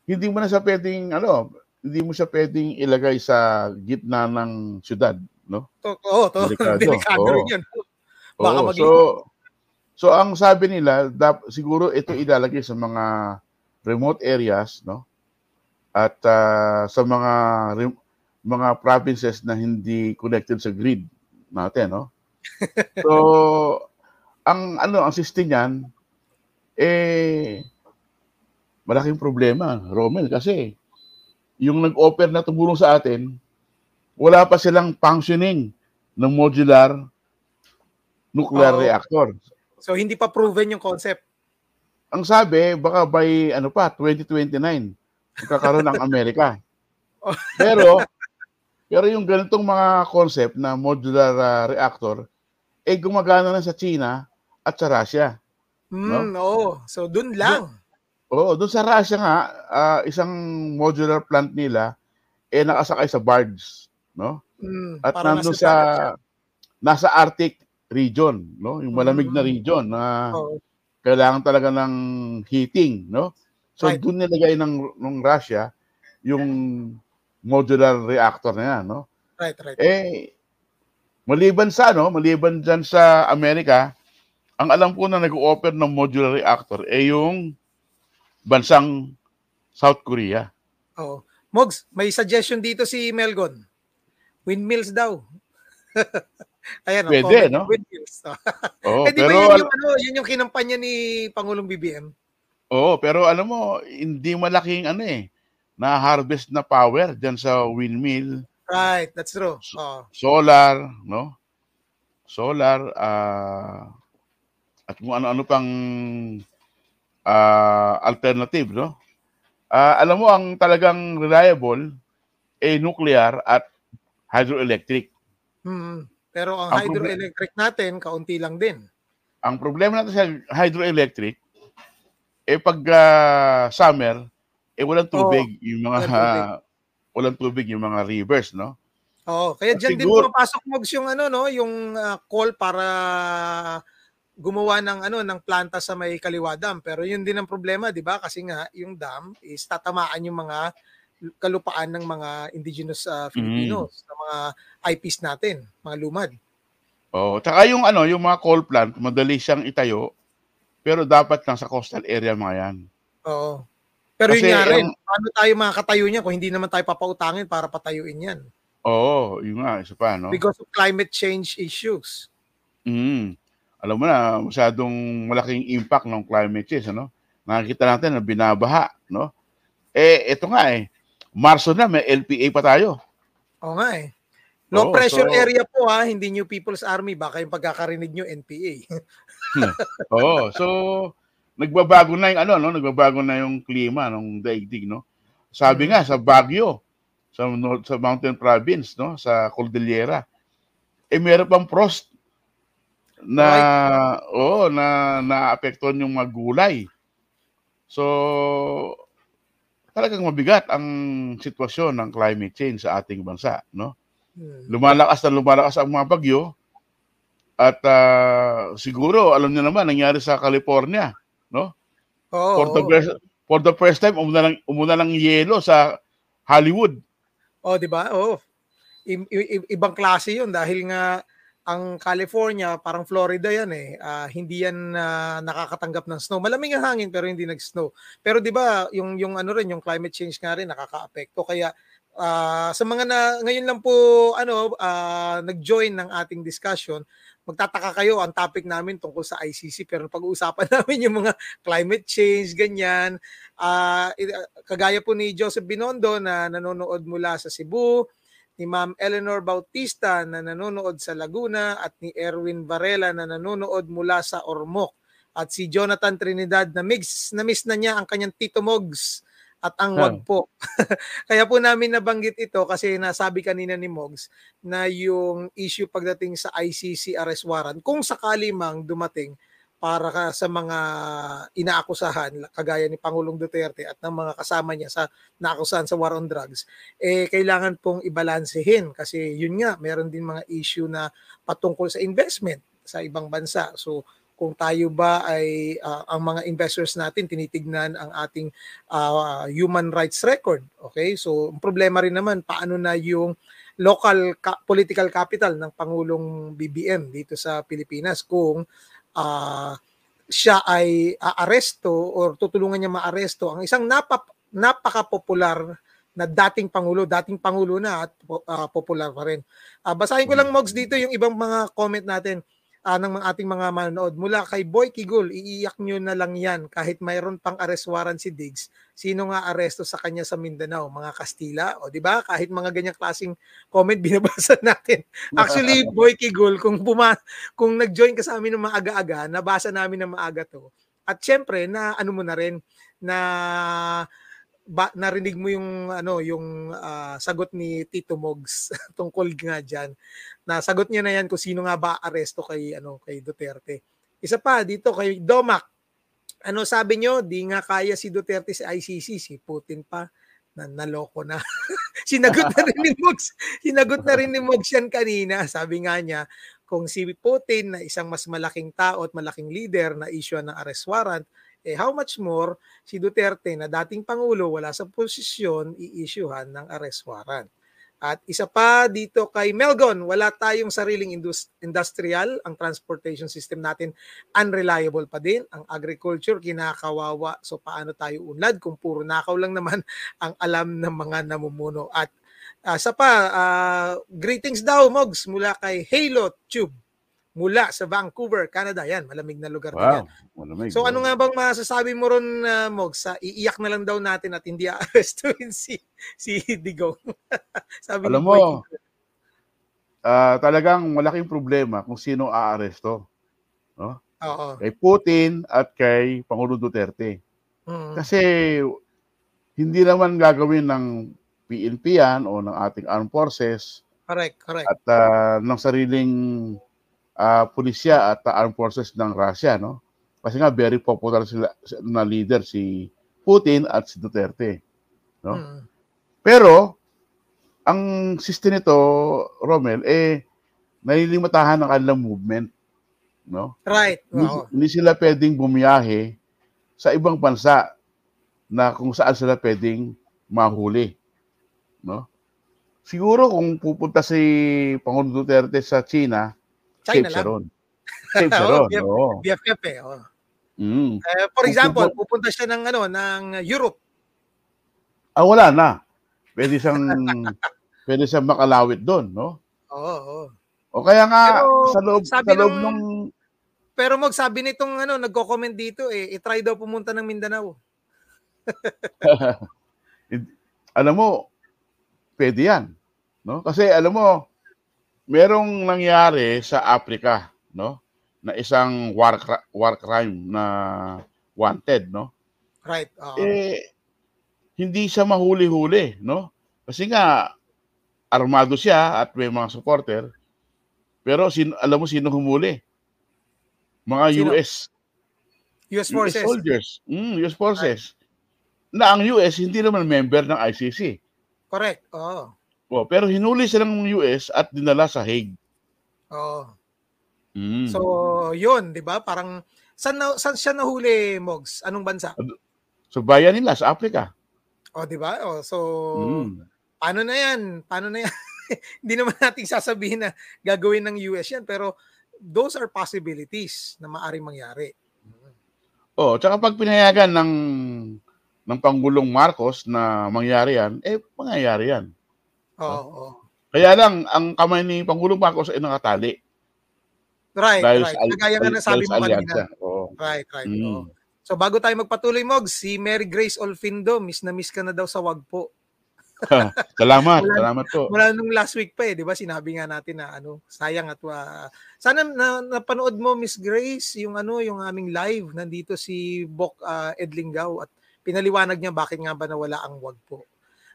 hindi mo na siya pwedeng ano, hindi mo siya pwedeng ilagay sa gitna ng syudad, no? To, oo, to, Delikado, delikado rin yun. Baka maging- so so ang sabi nila, dap, siguro ito ilalagay sa mga remote areas, no? At ah, sa mga rem- mga provinces na hindi connected sa grid natin, no? So ang ano, ang system niyan eh malaking problema, Romel, kasi yung nag-offer na tumulong sa atin, wala pa silang functioning ng modular nuclear Oo. reactor. So hindi pa proven yung concept. Ang sabi, baka by ano pa, 2029, magkakaroon ng Amerika. Oh. Pero, pero yung ganitong mga concept na modular ah, reactor, eh gumagana na sa China at sa Russia. Hmm, oo. So dun lang. Oo, doon sa Russia nga, ah, isang modular plant nila, eh nakasakay sa barge, no? Hmm, At nandun siya. sa, nasa Arctic region, no? Yung malamig na Mm. region na Oo. kailangan talaga ng heating, no? So Right. doon nilagay ng ng Russia yung modular reactor na yan, no? Right, right. Eh maliban sa no, maliban diyan sa Amerika, ang alam ko na nag-offer ng modular reactor eh yung bansang South Korea. Oo. Mogs, may suggestion dito si Melgon. Windmills daw. Ayan, oh, Pwede, no? Windmills. Oo, eh, di ba pero yun yung, ano, yun yung kinampanya ni Pangulong BBM? Oo, pero alam mo, hindi malaking ano eh, na harvest na power diyan sa windmill, Right, that's true. Oo. solar, no? Solar, ah, at kung ano-ano pang ah, alternative, no? Ah, alam mo, ang talagang reliable, eh, nuclear at hydroelectric. Hmm. Pero ang, Ang hydroelectric natin, kaunti lang din. Ang problema natin sa hydroelectric, eh, pag ah, summer, eh, walang tubig. yung mga, walang tubig. walang tubig yung mga rivers, no? Oo, kaya At diyan din pumapasok Mogs yung ano no, yung ah, call para gumawa ng ano ng planta sa may Kaliwa Dam. Pero yun din ang problema, 'di ba? Kasi nga yung dam is tatamaan yung mga kalupaan ng mga indigenous ah, Filipinos, ng mga IPs natin, mga lumad. Oh, tsaka yung ano, yung mga coal plant, madali siyang itayo, pero dapat lang sa coastal area mga yan. Oo. Pero Kasi yun nga rin, ang- paano tayo makakatayo niyan kung hindi naman tayo papautangin para patayuin yan? Oo, yun nga, isa pa, no? Because of climate change issues. Mm. Alam mo na, masyadong malaking impact ng climate change, ano? Nakikita natin na binabaha, no? Eh, ito nga eh, Marso na, may LPA pa tayo. Oo nga eh. Low Oo, pressure so- area po ha, hindi New People's Army. Baka yung pagkakarinig nyo, NPA. Oo, so, nagbabago na yung ano, no? Nagbabago na yung klima ng daigdig, no? Sabi Mm. nga, sa Baguio, sa, North, sa Mountain Province, no? Sa Cordillera, eh, meron pang frost na, oo, na naapektuhan yung mga gulay. So, talagang mabigat ang sitwasyon ng climate change sa ating bansa, no? Hmm. Lumalakas na lumalakas ang mga bagyo at ah, siguro alam niyo naman nangyari sa California, no? Oo, for the first for the first time umuna lang umuna lang yelo sa Hollywood. Oh, 'di ba? Oh. I- i- ibang klase 'yun dahil nga ang California, parang Florida 'yan eh. Ah, hindi 'yan ah, nakakatanggap ng snow. Malamig ang hangin pero hindi nag-snow. Pero 'di ba, yung yung ano rin, yung climate change nga rin nakakaapekto. Kaya ah, sa mga na ngayon lang po ano ah, nag-join ng ating discussion, magtataka kayo ang topic namin tungkol sa ICC pero pag-uusapan namin yung mga climate change ganyan. I- kagaya po ni Joseph Binondo na nanonood mula sa Cebu, ni Ma'am Eleanor Bautista na nanonood sa Laguna at ni Erwin Varela na nanonood mula sa Ormoc at si Jonathan Trinidad na mix na miss na niya ang kanyang Tito Mogs at ang wag po. Kaya po namin nabanggit ito kasi nasabi kanina ni Mogs na yung issue pagdating sa ICC arrest warrant kung sakali mang dumating para ka sa mga inaakusahan kagaya ni Pangulong Duterte at ng mga kasama niya sa naakusahan sa war on drugs eh kailangan pong ibalansehin kasi yun nga meron din mga issue na patungkol sa investment sa ibang bansa so kung tayo ba ay ah, ang mga investors natin tinitignan ang ating ah, human rights record okay so problema rin naman paano na yung local ka- political capital ng pangulong BBM dito sa Pilipinas kung ah, siya ay aaresto or tutulungan niya maaresto ang isang napap, napaka-popular na dating pangulo, dating pangulo na at ah, popular pa rin. Ah, basahin ko lang Mogs dito yung ibang mga comment natin. Ah, ng mga ating mga manonood. Mula kay Boy Kigul, iiyak nyo na lang yan kahit mayroon pang arrest warrant si Diggs. Sino nga aresto sa kanya sa Mindanao? Mga Kastila? O di ba? Kahit mga ganyang klaseng comment binabasa natin. Actually, Boy Kigul, kung buma kung nag-join ka sa amin ng maaga-aga, nabasa namin ng maaga to. At syempre, na ano mo na rin na ba, narinig mo yung ano yung uh, sagot ni Tito Mogs tungkol nga diyan. Na sagot niya na yan kung sino nga ba aresto kay ano kay Duterte. Isa pa dito kay Domac. Ano sabi niyo? Di nga kaya si Duterte sa ICC, si Putin pa na naloko na. Sinagot na rin ni Mogs. Sinagot na rin ni Mogs yan kanina. Sabi nga niya, kung si Putin na isang mas malaking tao at malaking leader na issue ng arrest warrant, eh how much more si Duterte na dating Pangulo wala sa posisyon i-issuehan ng arrest warrant. At isa pa dito kay Melgon, wala tayong sariling indus- industrial, ang transportation system natin unreliable pa din, ang agriculture kinakawawa. So paano tayo unlad kung puro nakaw lang naman ang alam ng mga namumuno. At uh, sa pa, uh, greetings daw Mogs mula kay Halo Tube mula sa Vancouver, Canada. Yan, malamig na lugar wow, yan. Malamig, so ano nga bang masasabi mo ron, uh, Mog, sa iiyak na lang daw natin at hindi aarestuin si, si Digong? Sabi Alam mo, uh, talagang malaking problema kung sino aaresto. No? Oo. Kay Putin at kay Pangulo Duterte. Mm-hmm. Kasi hindi naman gagawin ng PNP yan o ng ating armed forces. Correct, correct. At uh, ng sariling uh, pulisya at uh, armed forces ng Russia, no? Kasi nga very popular sila na leader si Putin at si Duterte, no? Hmm. Pero ang system nito, Romel, eh nalilimatahan ng kanilang movement, no? Right. Wow. Hindi, hindi sila pwedeng bumiyahe sa ibang bansa na kung saan sila pwedeng mahuli, no? Siguro kung pupunta si Pangulong Duterte sa China, China safe lang. ron. Safe siya ron. BF. BFF eh. Oh. Mm. Uh, for example, pupunta siya ng ano ng Europe. Ah, wala na. Pwede siyang pwede siyang makalawit doon, no? Oo, oo. O kaya nga Pero, sa loob sa loob ng, nung Pero mag sabi nitong ano, nagko-comment dito eh, i-try daw pumunta ng Mindanao. alam mo, pwede yan. No? Kasi alam mo, merong nangyari sa Africa, no? Na isang war war crime na wanted, no? Right. Uh, eh hindi siya mahuli-huli, no? Kasi nga armado siya at may mga supporter. Pero sin alam mo sino humuli? Mga sino? US US forces. US soldiers. Mm, US forces. Right. Na ang US hindi naman member ng ICC. Correct. Oo. Oh, pero hinuli sila ng US at dinala sa Hague. Oo. Mm. So, 'yun, 'di ba? Parang saan, na, saan siya nahuli, Mogs? Anong bansa? So bayan nila sa Africa. Oh, 'di ba? Oh, so mm. paano na 'yan? Paano na 'yan? Hindi naman natin sasabihin na gagawin ng US 'yan, pero those are possibilities na maaring mangyari. Oh, tsaka pag pinayagan ng ng Pangulong Marcos na mangyari yan, eh mangyayari yan. Oo. Oh, Kaya lang, ang kamay ni Pangulong Marcos ay nakatali. Right, Dahil right. Sa, Kagaya nga sabi mo kanina. Right, right. Mm. So bago tayo magpatuloy, Mog, si Mary Grace Olfindo, miss na miss ka na daw sa Wagpo. salamat, wala, salamat po. Wala nung last week pa eh, di ba? Sinabi nga natin na ano, sayang at uh, sana na, napanood mo Miss Grace yung ano, yung aming live nandito si Bok uh, Edlinggaw at pinaliwanag niya bakit nga ba nawala ang Wagpo.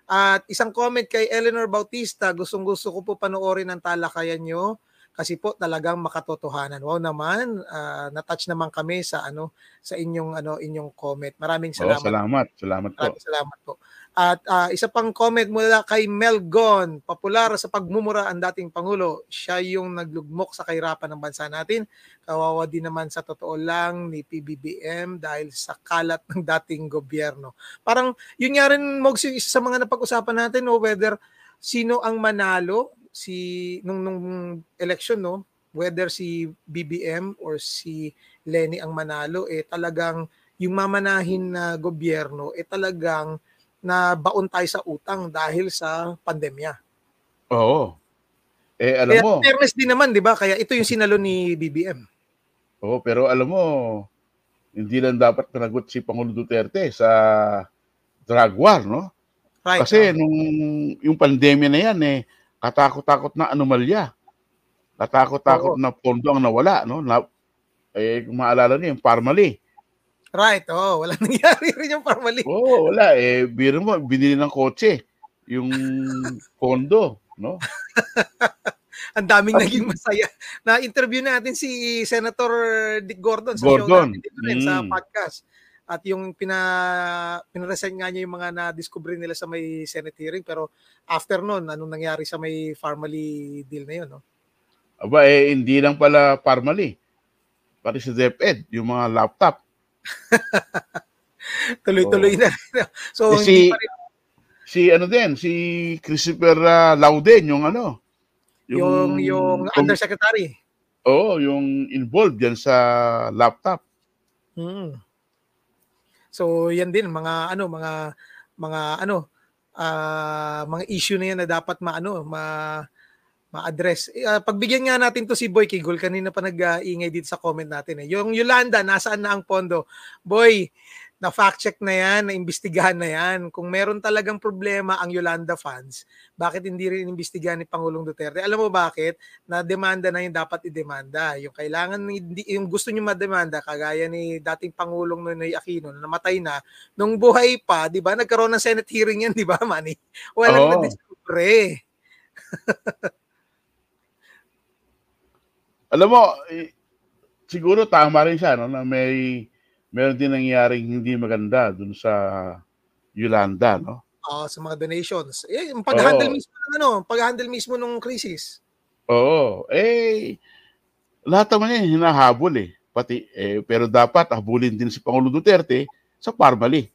At isang comment kay Eleanor Bautista, gustong gusto ko po panoorin ang talakayan nyo kasi po talagang makatotohanan. Wow naman, uh, na-touch naman kami sa ano sa inyong ano inyong comment. Maraming salamat. Oh, salamat. Salamat po. Maraming salamat po. At uh, isa pang comment mula kay Melgon, popular sa pagmumura ang dating Pangulo. Siya yung naglugmok sa kahirapan ng bansa natin. Kawawa din naman sa totoo lang ni PBBM dahil sa kalat ng dating gobyerno. Parang yun nga rin, Mogs, isa sa mga napag-usapan natin, no, whether sino ang manalo si nung nung election no whether si BBM or si Lenny ang manalo eh talagang yung mamanahin na gobyerno eh talagang na baon tayo sa utang dahil sa pandemya. Oo. Eh, alam Kaya mo, fairness din naman, di ba? Kaya ito yung sinalo ni BBM. Oo, pero alam mo, hindi lang dapat panagot si Pangulo Duterte sa drug war, no? Right. Kasi oh. nung yung pandemya na yan, eh, katakot-takot na anomalya. Katakot-takot Oo. na pondo ang nawala, no? Na, eh, kung maalala niyo, yung Parmali. Right, oh, wala nangyari rin yung formally. Oo, wala. Eh, biro mo, binili ng kotse yung pondo, no? Ang daming At- naging masaya. Na-interview natin si Senator Dick Gordon sa show Gordon. natin dito rin sa Mm. podcast. At yung pina pinaresent nga niya yung mga na-discover nila sa may Senate hearing pero after nun, anong nangyari sa may Farmally deal na yun, no? Aba, eh, hindi lang pala Parmali. Pati sa DepEd, yung mga laptop. Tuloy-tuloy na. rin. so, Eh, hindi si- pa rin Si ano din, si Christopher uh, Lauden, yung ano, yung, yung com- undersecretary. Oo, yung involved yan sa laptop. Mm. So, yan din mga ano, mga mga ano, ah, mga issue na yan na dapat maano, ma ma-address. Ah, pagbigyan nga natin to si Boy Kigol, kanina pa nag-iingay dito sa comment natin eh. Yung Yolanda, nasaan na ang pondo? Boy, na fact check na yan, na imbestigahan na yan. Kung meron talagang problema ang Yolanda funds, bakit hindi rin imbestigahan ni Pangulong Duterte? Alam mo bakit? Na demanda na yung dapat idemanda. Yung kailangan yung gusto niyo mademanda kagaya ni dating Pangulong Noynoy Aquino na namatay na nung buhay pa, 'di ba? Nagkaroon ng Senate hearing yan, 'di ba, Manny? Walang Oo. na-discover. Alam mo, eh, siguro tama rin siya no, na may meron din nangyaring hindi maganda dun sa Yolanda, no? Oh, sa mga donations. Eh, yung pag-handle Oo. mismo ng ano, pag-handle mismo ng crisis. Oo. Eh, lahat naman yan hinahabol eh. Pati, eh, pero dapat habulin din si Pangulo Duterte sa Parmali.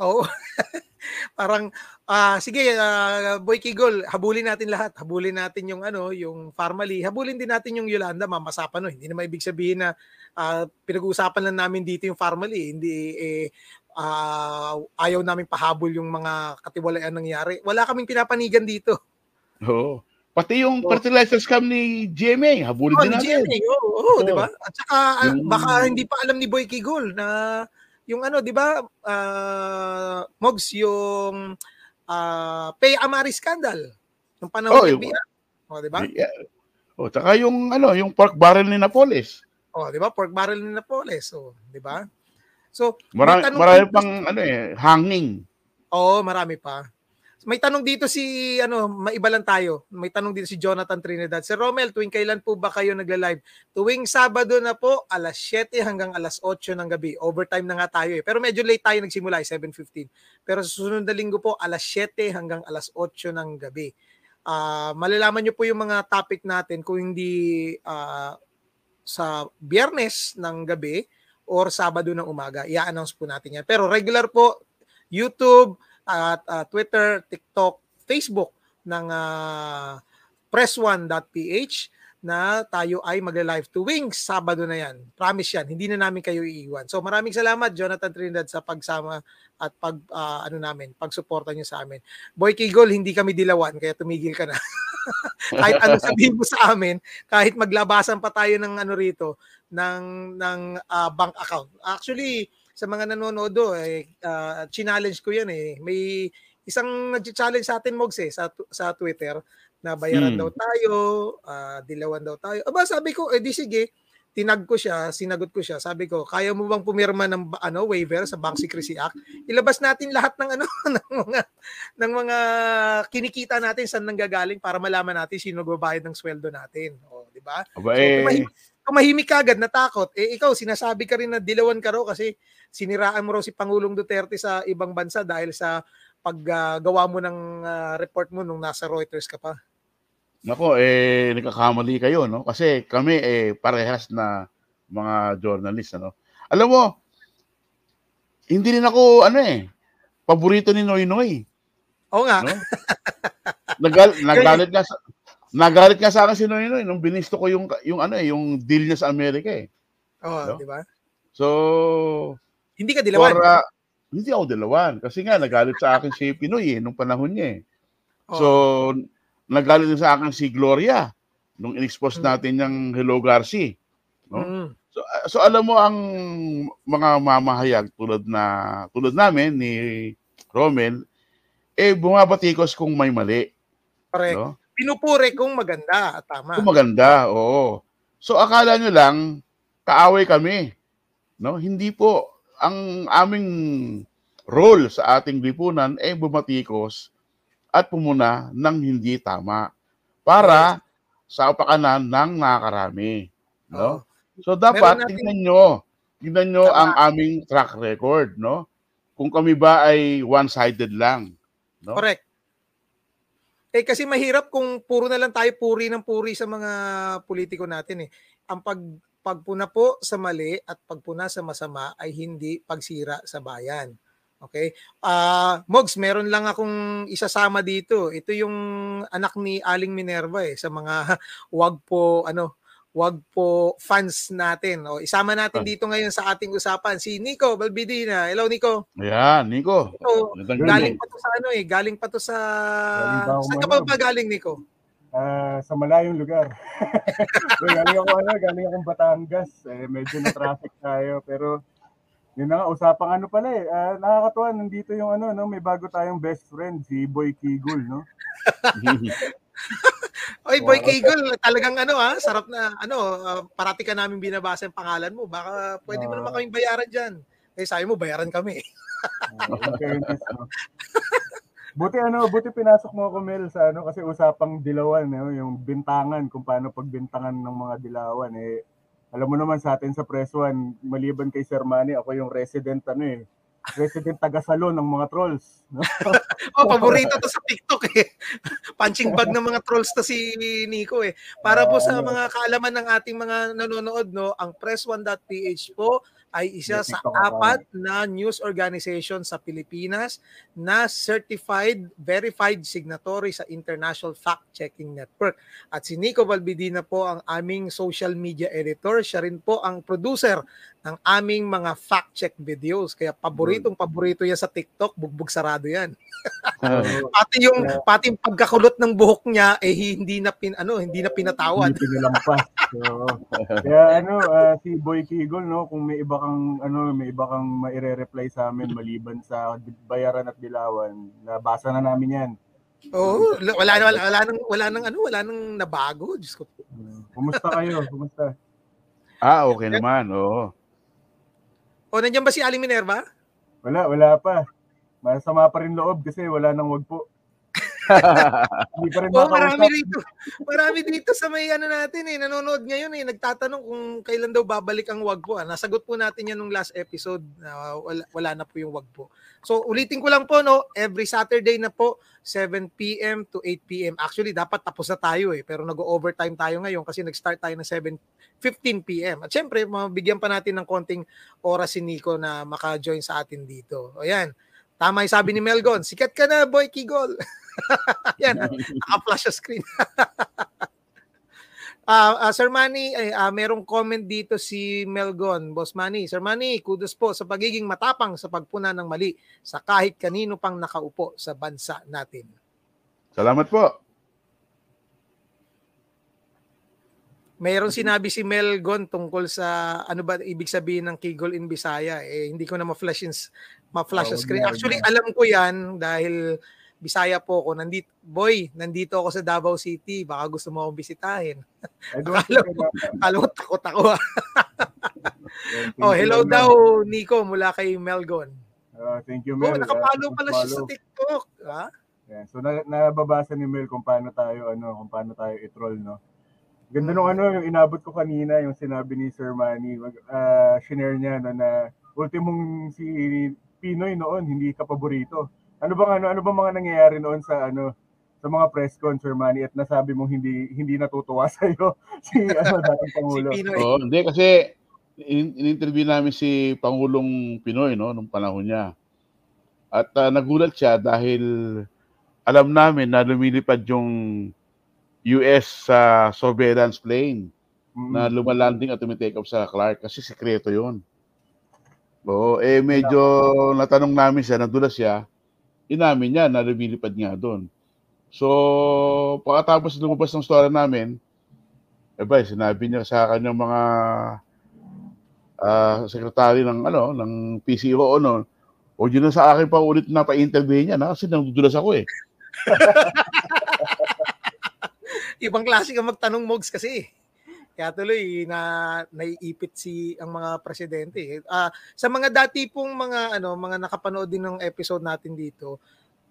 Oo. Parang ah sige, ah, Boy Kigol, habulin natin lahat. Habulin natin yung ano, yung Farmally. Habulin din natin yung Yolanda, mamasapan no. Hindi naman ibig sabihin na ah, pinag-uusapan lang namin dito yung Farmally. Hindi eh ah, ayaw namin pahabol yung mga katiwalian nangyari. Wala kaming pinapanigan dito. Oo. Pati yung Oo. fertilizer scam ni GMA, habulin Oh, din ni natin. GMA, oo, oo, Oo. di ba? At saka Yung- baka hindi pa alam ni Boy Kigol na yung ano, di ba? ah, Mogs yung ah, Pay Amari scandal. Yung panahon Oh, ng FBI. Oh, di ba? Yeah. Oh, tsaka yung ano, yung pork barrel ni Napoles. Oh, di ba? Pork barrel ni Napoles. So, di ba? So, Marami, marami pang ano eh, hanging. Oo, marami pa. May tanong dito si ano, maiba lang tayo. May tanong dito si Jonathan Trinidad. Sir Romel, tuwing kailan po ba kayo nagla-live? Tuwing Sabado na po, alas 7 hanggang alas 8 ng gabi. Overtime na nga tayo eh. Pero medyo late tayo nagsimula, eh, 7:15. Pero sa susunod na linggo po, alas 7 hanggang alas 8 ng gabi. Ah, malalaman niyo po yung mga topic natin kung hindi ah, sa Biyernes ng gabi or Sabado ng umaga. I-announce po natin yan. Pero regular po YouTube, at ah, Twitter, TikTok, Facebook ng ah, press1.ph na tayo ay magla-live tuwing Sabado na yan. Promise yan, hindi na namin kayo iiwan. So maraming salamat Jonathan Trinidad sa pagsama at pag ah, ano namin, pagsuporta niyo sa amin. Boy Kigol, hindi kami dilawan kaya tumigil ka na. kahit ano sabihin mo sa amin, kahit maglabasan pa tayo ng ano rito ng ng ah, bank account. Actually, sa mga nanonood do, eh, ah, challenge ko yan eh. May isang nag-challenge sa atin, Mogs eh, sa, sa Twitter, na bayaran Hmm. daw tayo, ah, dilawan daw tayo. Aba, sabi ko, eh di sige, tinag ko siya, sinagot ko siya. Sabi ko, kaya mo bang pumirma ng ano waiver sa Bank Secrecy Act? Ilabas natin lahat ng ano ng mga ng mga kinikita natin saan nanggagaling para malaman natin sino nagbabayad ng sweldo natin. O, di ba? So, eh, tumahimik, tumahimik agad, natakot. Eh, ikaw, sinasabi ka rin na dilawan ka raw kasi siniraan mo raw si Pangulong Duterte sa ibang bansa dahil sa paggawa mo ng ah, report mo nung nasa Reuters ka pa. nako eh nagkakamali kayo no kasi kami eh parehas na mga journalist ano. Alam mo hindi rin ako ano eh paborito ni Noy Noy. Oo nga. No? Nagal, nagalit nga sa nagalit nga sa akin si Noy Noy nung binisto ko yung yung ano eh yung deal niya sa Amerika eh. Oo, No? di ba? So Hindi ka dilawan. for, uh, hindi ako dilawan kasi nga nagalit sa akin si Pinoy eh nung panahon niya eh. Oo. So nagalit din sa akin si Gloria nung in-expose Mm. natin yung Hello Garci. No? Mm. So, uh, so alam mo ang mga mamahayag tulad na tulad namin ni Romel eh bumabatikos kung may mali, Correct. no? Pinupuri kung maganda tama. Kung maganda, oo. So akala nyo lang kaaway kami, no? Hindi po ang aming role sa ating lipunan eh bumatikos at pumuna ng hindi tama para sa kapakanan ng nakarami, no? So dapat natin- tingnan nyo, tingnan nyo Tama. ang aming track record, no? Kung kami ba ay one-sided lang, no? Correct. Eh kasi mahirap kung puro na lang tayo puri ng puri sa mga politiko natin eh. Ang pag pagpuna po sa mali at pagpuna sa masama ay hindi pagsira sa bayan. Okay? Ah, Mogs, meron lang akong isasama dito. Ito yung anak ni Aling Minerva eh sa mga wag po ano, wag po fans natin. O isama natin Ah. dito ngayon sa ating usapan si Nico Balbidina. Hello Nico. Ayan, Nico. Nico, Galing pa to sa ano eh, galing pa to sa pa Saan ka pa ba galing Nico? Ah, sa malayong lugar. so, galing ako ano, galing akong Batangas. Eh, medyo na traffic tayo pero yun na nga, usapang ano pala eh. Ah, nakakatuwa, nandito yung ano, no, may bago tayong best friend, si Boy Kigul, no? Oy, Boy. Kegel, talagang ano ah, sarap na ano, ah, parati ka namin binabasa yung pangalan mo. Baka pwede mo Ah. naman kaming bayaran diyan. Eh sabi mo bayaran kami. No? Buti ano, buti pinasok mo ako Mel sa ano kasi usapang dilawan, no? yung bintangan kung paano pagbintangan ng mga dilawan eh. Alam mo naman sa atin sa Press One, maliban kay Sir Manny, ako yung resident ano eh, resident taga-salon ng mga trolls. No? Oh, paborito to sa TikTok eh. Punching bag ng mga trolls to si Nico eh. Para po sa mga kaalaman ng ating mga nanonood no, ang press1.ph po ay isa sa apat na news organization sa Pilipinas na certified, verified signatory sa International Fact-Checking Network. At si Nico Balbidina po ang aming social media editor. Siya rin po ang producer ng aming mga fact-check videos. Kaya paboritong paborito yan sa TikTok, bugbog sarado yan. Pati yung pati yung pagkakulot ng buhok niya eh hindi na pin ano, hindi na pinatawad. Hindi pinalampas. So, kaya ano, ah, si Boy Kigol, no, kung may iba kang ano, may iba kang maire-reply sa amin maliban sa bayaran at dilawan, nabasa na namin 'yan. Oo, wala na wala, wala nang wala nang ano, wala nang nabago. Diyos ko. po. Kumusta kayo? Kumusta? ah, okay naman. Oo. O nandiyan ba si Aling Minerva? Wala, wala pa. Masama pa rin loob kasi wala nang wag po. Hindi pa rin Oo, marami dito. Marami dito sa may ano natin eh, nanonood ngayon eh, nagtatanong kung kailan daw babalik ang wag po. Ah. Nasagot po natin yan nung last episode na wala, wala na po yung wag po. So ulitin ko lang po no, every Saturday na po 7 PM to 8 PM. Actually dapat tapos na tayo eh, pero nag-overtime tayo ngayon kasi nag-start tayo ng 7:15 PM. At syempre, mabigyan pa natin ng konting oras si Nico na maka-join sa atin dito. Ayan. Tama yung sabi ni Melgon, sikat ka na, boy Kigol. Yan, naka-flash sa screen. Ah, ah, Sir Manny, ay, ah, merong comment dito si Melgon. Boss Manny, Sir Manny, kudos po sa pagiging matapang sa pagpuna ng mali sa kahit kanino pang nakaupo sa bansa natin. Salamat po. Mayroon sinabi si Melgon tungkol sa ano ba ibig sabihin ng Kigol in Bisaya. Eh, hindi ko na ma-flash ma-flash Oo, screen. Actually, alam ko yan dahil Bisaya po ako. Nandito, boy, nandito ako sa Davao City. Baka gusto mo akong bisitahin. Akala I- Alam mo, takot ako. Oh, hello daw, Nico, mula kay Melgon. Ah, thank you, Oh, Mel. nakapalo Ah, pala siya sa. TikTok. Ha? Yeah, so na, nababasa ni Mel kung paano tayo ano, kung paano tayo i-troll, no. Ganda nung ano, yung inabot ko kanina, yung sinabi ni Sir Manny, mag, ah, shinare niya no, na ultimong si Pinoy noon, hindi ka paborito. Ano bang ano, ano bang mga nangyayari noon sa ano sa mga press con, Sir Manny, at nasabi mong hindi hindi natutuwa sa iyo si ano dating Si pangulo. Pinoy. Oo, hindi kasi in- in-interview namin si Pangulong Pinoy no nung panahon niya. At ah, nagulat siya dahil alam namin na lumilipad yung US sa surveillance plane Mm. na lumalanding at tumitake off sa Clark kasi sekreto yun. Oo, eh medyo natanong namin siya, nadulas siya, inamin niya na lumilipad nga doon. So, pagkatapos lumabas ng story namin, eh ba, sinabi niya sa kanyang mga ah sekretary ng ano, ng PCO ano, o yun na sa akin pa ulit na pa-interview niya na kasi nadudulas ako eh. Ibang klase ka magtanong Mogs kasi. Kaya tuloy na naiipit si ang mga presidente. Ah, sa mga dati pong mga ano, mga nakapanood din ng episode natin dito,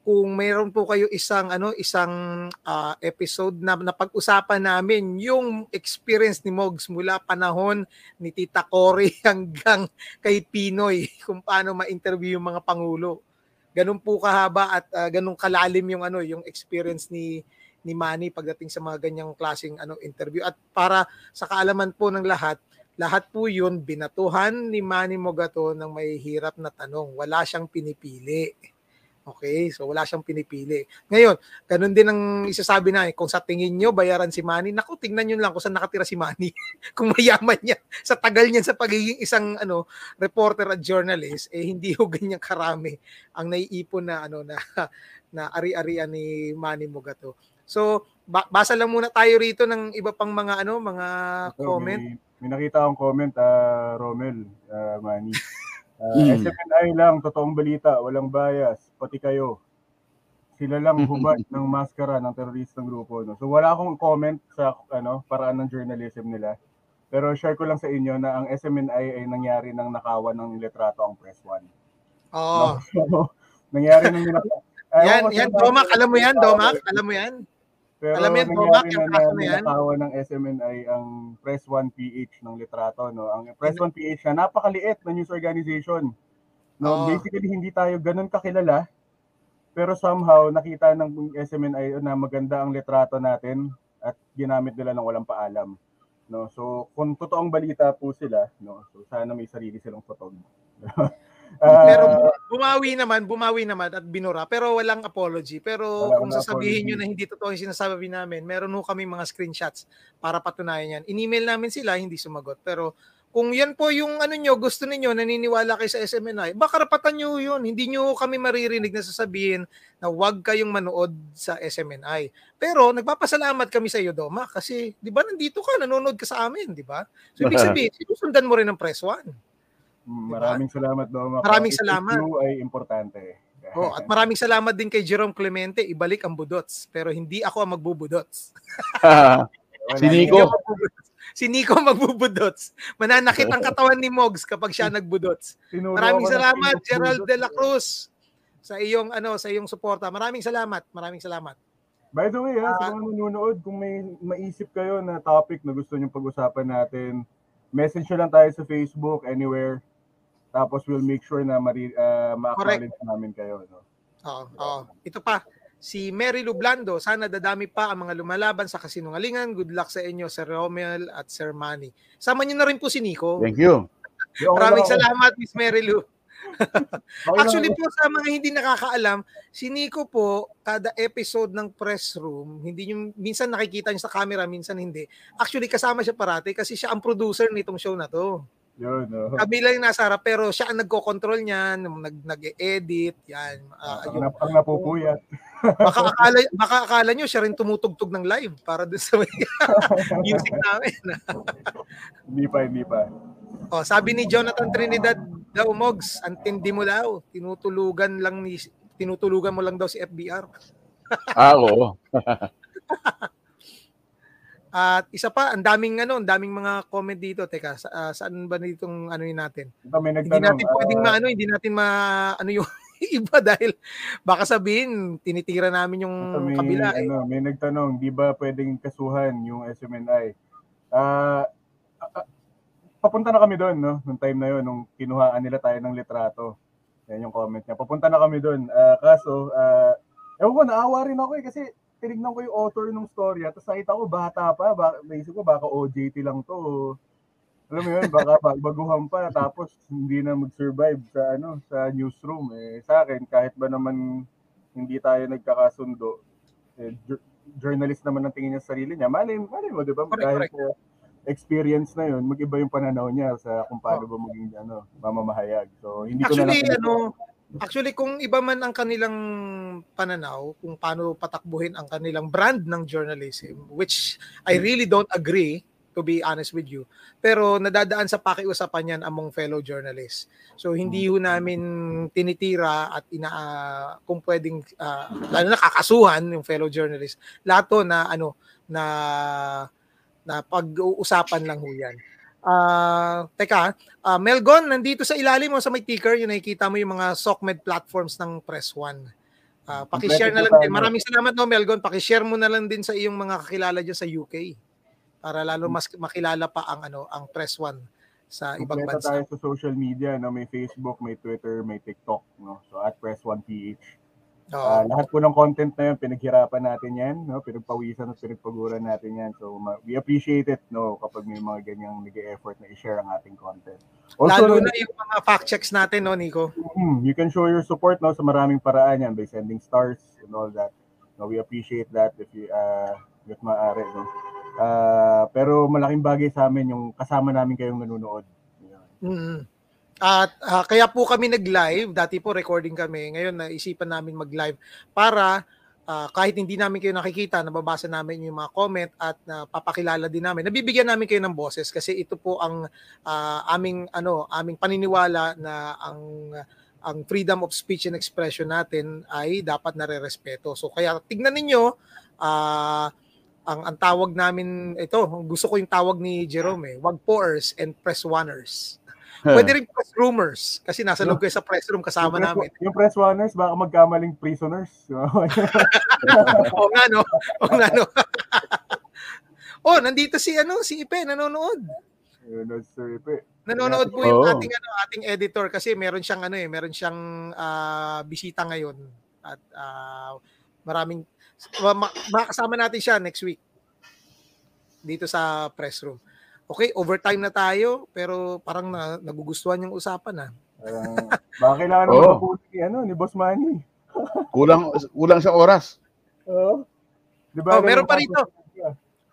kung mayroon po kayo isang ano, isang ah, episode na napag-usapan namin yung experience ni Mogs mula panahon ni Tita Cory hanggang kay Pinoy kung paano ma-interview yung mga pangulo. Ganun po kahaba at ah, ganun kalalim yung ano, yung experience ni ni Manny pagdating sa mga ganyang klaseng ano interview. At para sa kaalaman po ng lahat lahat po yun binatuhan ni Manny Mogato ng may hirap na tanong. Wala siyang pinipili. Okay? So wala siyang pinipili. Ngayon ganun din ang isasabi na kung sa tingin nyo bayaran si Manny. Naku tingnan nyo lang kung saan nakatira si Manny. Kung mayaman niya sa tagal niya sa pagiging isang ano reporter at journalist eh hindi ho ganyang karami ang naiipon na ano na na ari-arian ni Manny Mogato So, ba- basa lang muna tayo rito ng iba pang mga ano, mga Ito, comment. May, may nakita akong comment, ah Romel, ah Manny. Ah, Hmm. SMNI lang, totoong balita, walang bias, pati kayo. Sila lang hubad ng maskara ng teroristang grupo. No? So wala akong comment sa ano paraan ng journalism nila. Pero share ko lang sa inyo na ang SMNI ay nangyari ng nakawan ng litrato ang Press One. Oh, No? So, nangyari ng yan, yan, Domac, alam mo yan, Domac, alam mo yan. Pero Alam mo yan, nangyari Tomac, na yung kaso na yan? ng SMNI ang Press 1 PH ng litrato. No? Ang Press 1 PH na napakaliit na news organization. No? Oo. Basically, hindi tayo ganun kakilala. Pero somehow, nakita ng SMNI na maganda ang litrato natin at ginamit nila ng walang paalam. No? So, kung totoong balita po sila, no? so sana may sarili silang photog. Ah, Pero bumawi naman, bumawi naman at binura, pero walang apology. Pero Wala kung sasabihin apology. nyo na hindi totoo yung sinasabi namin, meron ho kami mga screenshots para patunayan yan. In-email namin sila, hindi sumagot. Pero kung yan po yung ano nyo, gusto ninyo, naniniwala kayo sa SMNI, baka karapatan nyo yun. Hindi nyo kami maririnig na sasabihin na huwag kayong manood sa SMNI. Pero nagpapasalamat kami sa iyo, Doma, kasi di ba nandito ka, nanonood ka sa amin, di ba? So ibig sabihin, sinusundan mo rin ng Press One. Mm, maraming salamat, Doma. Maraming Issue salamat. ay importante. Oh, at maraming salamat din kay Jerome Clemente, ibalik ang budots. Pero hindi ako ang magbubudots. Si Nico. Si Nico magbubudots. Mananakit ang katawan ni Mogs kapag siya nagbudots. Maraming salamat, Gerald de la Cruz, sa iyong ano, sa iyong suporta. Maraming salamat. Maraming salamat. By the way, ha, Ah. sa mga nanonood, kung may maisip kayo na topic na gusto nyo pag-usapan natin, message nyo lang tayo sa Facebook, anywhere. Tapos we'll make sure na mari, ah, ma-acknowledge namin kayo. No? Oo, oo. Ito pa, si Mary Lublando, sana dadami pa ang mga lumalaban sa kasinungalingan. Good luck sa inyo, Sir Romel at Sir Manny. Sama niyo na rin po si Nico. Thank you. Maraming salamat, Miss Mary Lou. Actually po sa mga hindi nakakaalam, si Nico po kada episode ng press room, hindi yung minsan nakikita niyo sa camera, minsan hindi. Actually kasama siya parati kasi siya ang producer nitong show na to. Yun, no. Kami lang yung nasa harap pero siya ang nagko-control niyan, nag nag-edit, yan. Ah, ang, yun. nap- ang napupuyat. Baka akala baka akala niyo siya rin tumutugtog ng live para dun sa music namin. Hindi pa, hindi pa. Oh, sabi ni Jonathan Trinidad daw Mogs, ang tindi mo daw, tinutulugan lang ni tinutulugan mo lang daw si FBR. Ah, oo. At isa pa, ang daming ano, ang daming mga comment dito. Teka, sa, ah, saan ba ditong ano yun natin? Hindi natin pwedeng ah, maano, hindi natin ma ano yung iba dahil baka sabihin tinitira namin yung may, kabila eh. ano, may nagtanong, di ba pwedeng kasuhan yung SMNI? Ah, ah, ah, papunta na kami doon, no? Nung time na yon nung kinuhaan nila tayo ng litrato. Yan yung comment niya. Papunta na kami doon. Ah, kaso, ah, ewan ko, naawa rin ako eh, kasi tinignan ko yung author ng story at nakita ko bata pa, ba, naisip ko baka OJT lang to. Alam mo yun, baka ba- baguhan pa tapos hindi na mag-survive sa ano sa newsroom eh. Sa akin kahit ba naman hindi tayo nagkakasundo, eh, jour- journalist naman ang tingin niya sa sarili niya. Malay, malay mo, di ba? Dahil sa experience na yun, mag-iba yung pananaw niya sa kung paano ba maging ano, mamamahayag. So, hindi ko na Actually, lang ano, Actually, kung iba man ang kanilang pananaw kung paano patakbuhin ang kanilang brand ng journalism, which I really don't agree, to be honest with you. Pero nadadaan sa pakiusapan yan among fellow journalists. So hindi ho namin tinitira at ina ah, kung pwedeng ah, lalo na kakasuhan yung fellow journalists. Lahat to na ano na na pag-uusapan lang ho yan. Ah, teka, ah, Melgon, nandito sa ilalim mo sa may ticker, yung nakikita mo yung mga SOCMED platforms ng Press One. Ah, paki-share na lang din. Maraming salamat no Melgon, paki-share mo na lang din sa iyong mga kakilala diyan sa UK para lalo mas makilala pa ang ano ang Press One sa ibang bansa. tayo sa social media, no? May Facebook, may Twitter, may TikTok, no? So at Press 1 PH. Ah, lahat po ng content na yan, pinaghirapan natin yan, no? Pinagpawisan at pinagpaguran natin yan. So ma- we appreciate it, no? Kapag may mga ganyang nag-effort na i-share ang ating content. lalo no, na yung mga fact checks natin no Nico. Hmm, you can show your support no sa maraming paraan yan by sending stars and all that. No, we appreciate that if you uh if maaari no. Ah, pero malaking bagay sa amin yung kasama namin kayong nanonood. Yun. Mm. At ah, kaya po kami nag-live, dati po recording kami, ngayon naisipan namin mag-live para ah, kahit hindi namin kayo nakikita, nababasa namin yung mga comment at napapakilala din namin. Nabibigyan namin kayo ng boses kasi ito po ang ah, aming ano, aming paniniwala na ang ang freedom of speech and expression natin ay dapat nare-respeto. So kaya tignan ninyo ah ang ang tawag namin ito, gusto ko yung tawag ni Jerome, eh, wag poers and press oneers. Pwede rin press rumors kasi nasa loob kayo sa press room kasama yung, namin. press, yung press runners, baka magkamaling prisoners. Oo nga no. Oo nga no. oh, nandito si ano, si Ipe nanonood. No, sir, Ipe. Nanonood po yung Oo. ating ano, ating editor kasi meron siyang ano eh, meron siyang ah, bisita ngayon at ah, maraming ma- ma- makakasama natin siya next week dito sa press room. Okay, overtime na tayo pero parang na, nagugustuhan yung usapan ah. Uh, baka kailangan Oo. naman mabuti ni, ano, ni Boss Manny. Kulang kulang sa oras. Oo. Di ba? Oh, meron pa rito.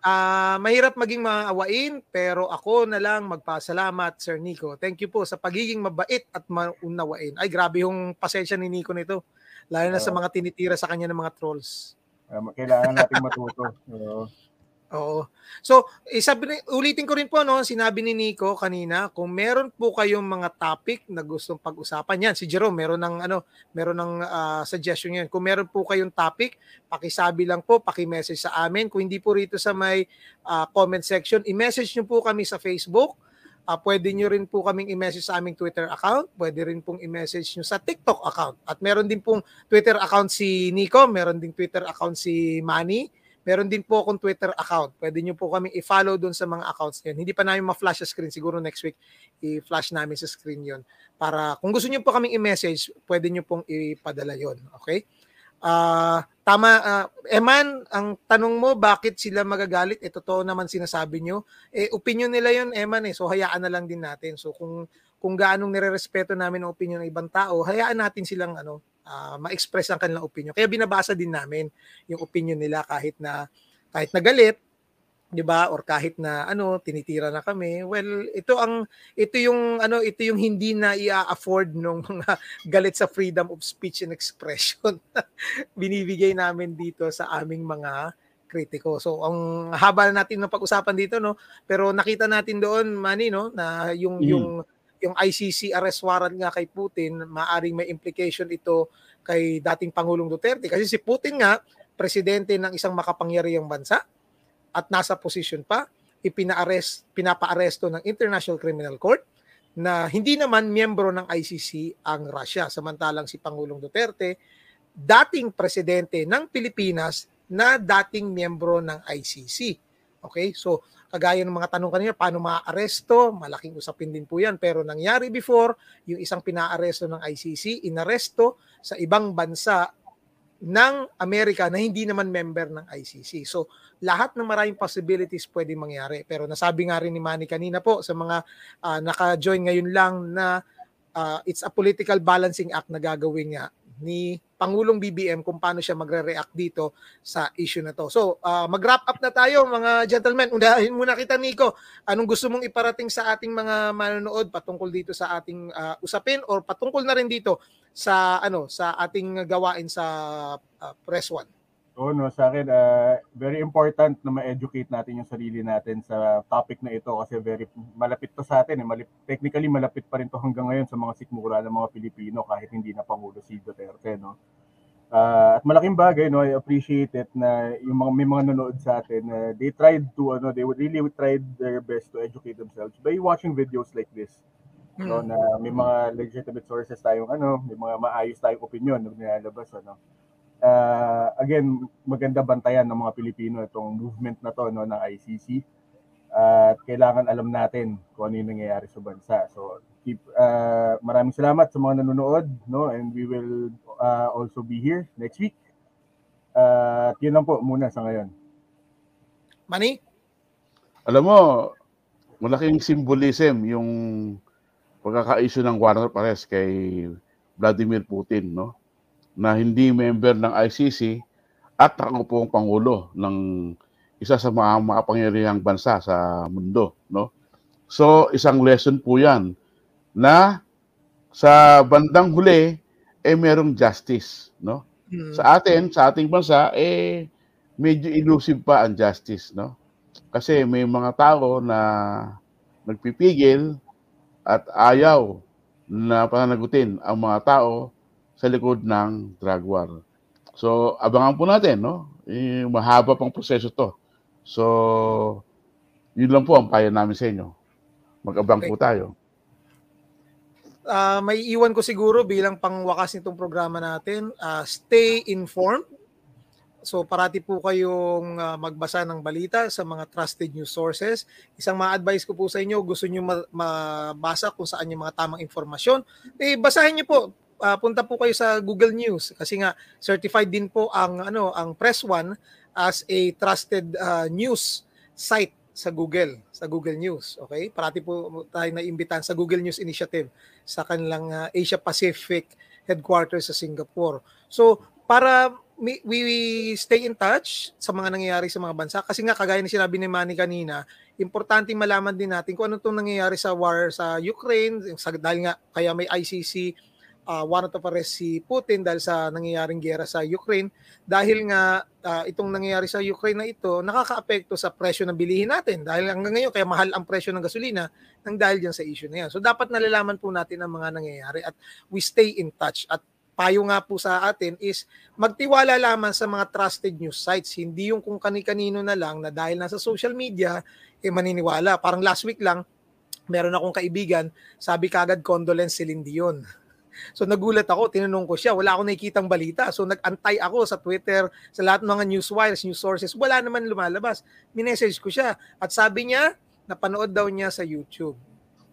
Ah, mahirap maging maawain pero ako na lang magpasalamat Sir Nico. Thank you po sa pagiging mabait at maunawain. Ay grabe yung pasensya ni Nico nito. Lalo na sa Oo. mga tinitira sa kanya ng mga trolls. Uh, kailangan nating matuto. Oo. Oo. So, isabi, ulitin ko rin po, no, sinabi ni Nico kanina, kung meron po kayong mga topic na gustong pag-usapan yan, si Jerome, meron ng, ano, meron ng ah, suggestion yan. Kung meron po kayong topic, pakisabi lang po, paki-message sa amin. Kung hindi po rito sa may ah, comment section, i-message nyo po kami sa Facebook. Ah, pwede nyo rin po kaming i-message sa aming Twitter account. Pwede rin pong i-message nyo sa TikTok account. At meron din pong Twitter account si Nico, meron din Twitter account si Manny. Meron din po akong Twitter account. Pwede nyo po kami i-follow doon sa mga accounts niyan. Hindi pa namin ma-flash sa screen. Siguro next week, i-flash namin sa screen yon Para kung gusto nyo po kaming i-message, pwede nyo pong ipadala yon Okay? Ah, tama, ah, Eman, ang tanong mo, bakit sila magagalit? Eh, totoo naman sinasabi nyo. Eh, opinion nila yon Eman, eh. So, hayaan na lang din natin. So, kung kung gaano nirerespeto namin ang opinion ng ibang tao, hayaan natin silang ano, ah, ma-express ang kanilang opinion. Kaya binabasa din namin yung opinion nila kahit na kahit na galit, 'di ba? Or kahit na ano, tinitira na kami. Well, ito ang ito yung ano, ito yung hindi na i-afford nung mga galit sa freedom of speech and expression. Binibigay namin dito sa aming mga kritiko. So, ang haba na natin ng pag-usapan dito, no? Pero nakita natin doon, Manny, no, na yung Mm. yung yung ICC arrest warrant nga kay Putin, maaring may implication ito kay dating Pangulong Duterte. Kasi si Putin nga, presidente ng isang makapangyarihang bansa at nasa posisyon pa, ipina-arrest, pinapa-aresto ng International Criminal Court na hindi naman miyembro ng ICC ang Russia. Samantalang si Pangulong Duterte, dating presidente ng Pilipinas na dating miyembro ng ICC. Okay? So, kagaya ng mga tanong kanina, paano maaresto? Malaking usapin din po yan. Pero nangyari before, yung isang pinaaresto ng ICC, inaresto sa ibang bansa ng Amerika na hindi naman member ng ICC. So, lahat ng maraming possibilities pwede mangyari. Pero nasabi nga rin ni Manny kanina po sa mga ah, naka-join ngayon lang na ah, it's a political balancing act na gagawin nga ni Pangulong BBM kung paano siya magre-react dito sa issue na to. So, uh, mag-wrap up na tayo mga gentlemen. Unahin muna kita Nico. Anong gusto mong iparating sa ating mga manonood patungkol dito sa ating uh, usapin or patungkol na rin dito sa ano sa ating gawain sa uh, Press One? Oo, no, sa akin, uh, very important na ma-educate natin yung sarili natin sa topic na ito kasi very malapit to sa atin. Eh. Malip, technically, malapit pa rin to hanggang ngayon sa mga sikmura ng mga Pilipino kahit hindi na Pangulo si Duterte. No? Uh, at malaking bagay, no, I appreciate it na yung mga, may mga nanonood sa atin, uh, they tried to, ano, they really tried their best to educate themselves by watching videos like this. Hmm. No, na may mga legitimate sources tayong ano, may mga maayos tayong opinion na nilalabas ano uh, again, maganda bantayan ng mga Pilipino itong movement na to no, ng ICC. At uh, kailangan alam natin kung ano yung nangyayari sa bansa. So, keep, uh, maraming salamat sa mga nanonood. No? And we will uh, also be here next week. Uh, at yun lang po muna sa ngayon. Manny? Alam mo, malaking symbolism yung pagkaka-issue ng warrant of arrest kay Vladimir Putin, no? Na hindi member ng ICC at nakangupong pangulo ng isa sa mga makapangyarihang bansa sa mundo, no? So, isang lesson po 'yan na sa bandang huli eh merong justice, no? Hmm. Sa atin, sa ating bansa eh medyo elusive pa ang justice, no? Kasi may mga tao na nagpipigil at ayaw na pananagutin ang mga tao sa likod ng drug war. So, abangan po natin, no? Eh, mahaba pang proseso to. So, yun lang po ang payo namin sa inyo. Mag-abang okay. po tayo. Uh, may iwan ko siguro bilang pangwakas nitong programa natin, uh, stay informed. So parati po kayong uh, magbasa ng balita sa mga trusted news sources. Isang ma-advise ko po sa inyo, gusto niyo ma- mabasa kung saan yung mga tamang informasyon, eh basahin niyo po uh, punta po kayo sa Google News kasi nga certified din po ang ano ang Press One as a trusted uh, news site sa Google, sa Google News, okay? Parati po tayo naimbitahan sa Google News Initiative sa kanilang uh, Asia Pacific headquarters sa Singapore. So, para we, we stay in touch sa mga nangyayari sa mga bansa kasi nga kagaya ni sinabi ni Manny kanina, importante malaman din natin kung ano itong nangyayari sa war sa Ukraine, dahil nga kaya may ICC uh, warrant of arrest si Putin dahil sa nangyayaring gera sa Ukraine dahil nga uh, itong nangyayari sa Ukraine na ito nakakaapekto sa presyo ng bilihin natin dahil hanggang ngayon kaya mahal ang presyo ng gasolina nang dahil diyan sa issue na yan. So dapat nalalaman po natin ang mga nangyayari at we stay in touch at payo nga po sa atin is magtiwala lamang sa mga trusted news sites, hindi yung kung kani-kanino na lang na dahil nasa social media eh maniniwala. Parang last week lang meron akong kaibigan, sabi kagad condolence si Dion. So nagulat ako, tinanong ko siya, wala akong nakikitang balita. So nag-antay ako sa Twitter, sa lahat ng mga news wires, news sources, wala naman lumalabas. Minessage ko siya at sabi niya, napanood daw niya sa YouTube.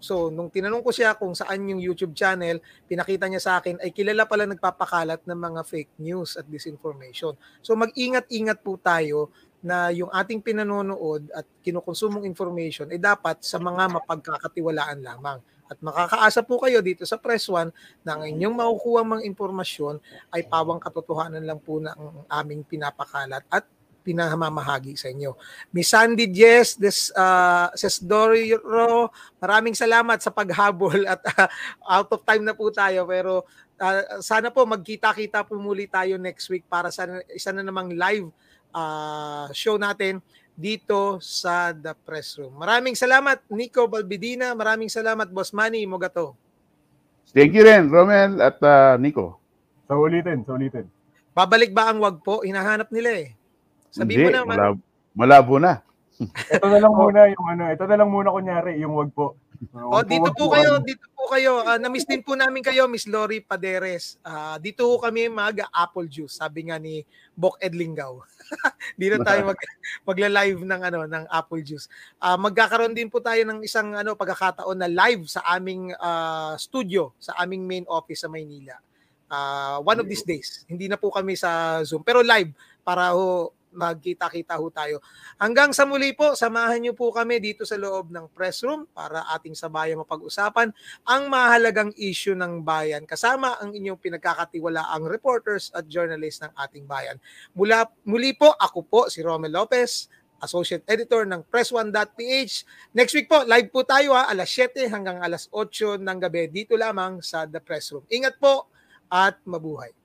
So, nung tinanong ko siya kung saan yung YouTube channel, pinakita niya sa akin ay kilala pala nagpapakalat ng mga fake news at disinformation. So, mag-ingat-ingat po tayo na yung ating pinanonood at kinukonsumong information ay dapat sa mga mapagkakatiwalaan lamang. At makakaasa po kayo dito sa Press One na ang inyong makukuha mga impormasyon ay pawang katotohanan lang po ng aming pinapakalat at pinahamamahagi sa inyo. Miss Sandy Jess, this, uh, says Doriro, maraming salamat sa paghabol at uh, out of time na po tayo pero uh, sana po magkita-kita po muli tayo next week para sa isa na namang live uh, show natin dito sa The Press Room. Maraming salamat Nico Balbidina, maraming salamat Boss Manny Mogato. Thank you rin Romel at uh, Nico. Sa ulitin, sa ulitin. Babalik ba ang wag po? Hinahanap nila eh. Sabi Hindi, mo na. Malabo, malabo na. ito na lang muna yung ano, ito na lang muna kunyari yung wag po. Oh, dito po kayo, dito po kayo. Uh, na-miss din po namin kayo, Miss Lori Paderes. Uh, dito po kami mag apple juice, sabi nga ni Bok Edlingaw. dito tayo mag magla-live ng ano ng apple juice. Uh, magkakaroon din po tayo ng isang ano pagkakataon na live sa aming uh, studio, sa aming main office sa Maynila. Uh, one of these days. Hindi na po kami sa Zoom, pero live para ho magkita-kita ho tayo. Hanggang sa muli po, samahan niyo po kami dito sa loob ng press room para ating sabayan mapag-usapan ang mahalagang issue ng bayan kasama ang inyong pinagkakatiwalaang reporters at journalists ng ating bayan. Mula, muli po, ako po si Romel Lopez, Associate Editor ng Press1.ph. Next week po, live po tayo ha, alas 7 hanggang alas 8 ng gabi dito lamang sa The Press Room. Ingat po at mabuhay.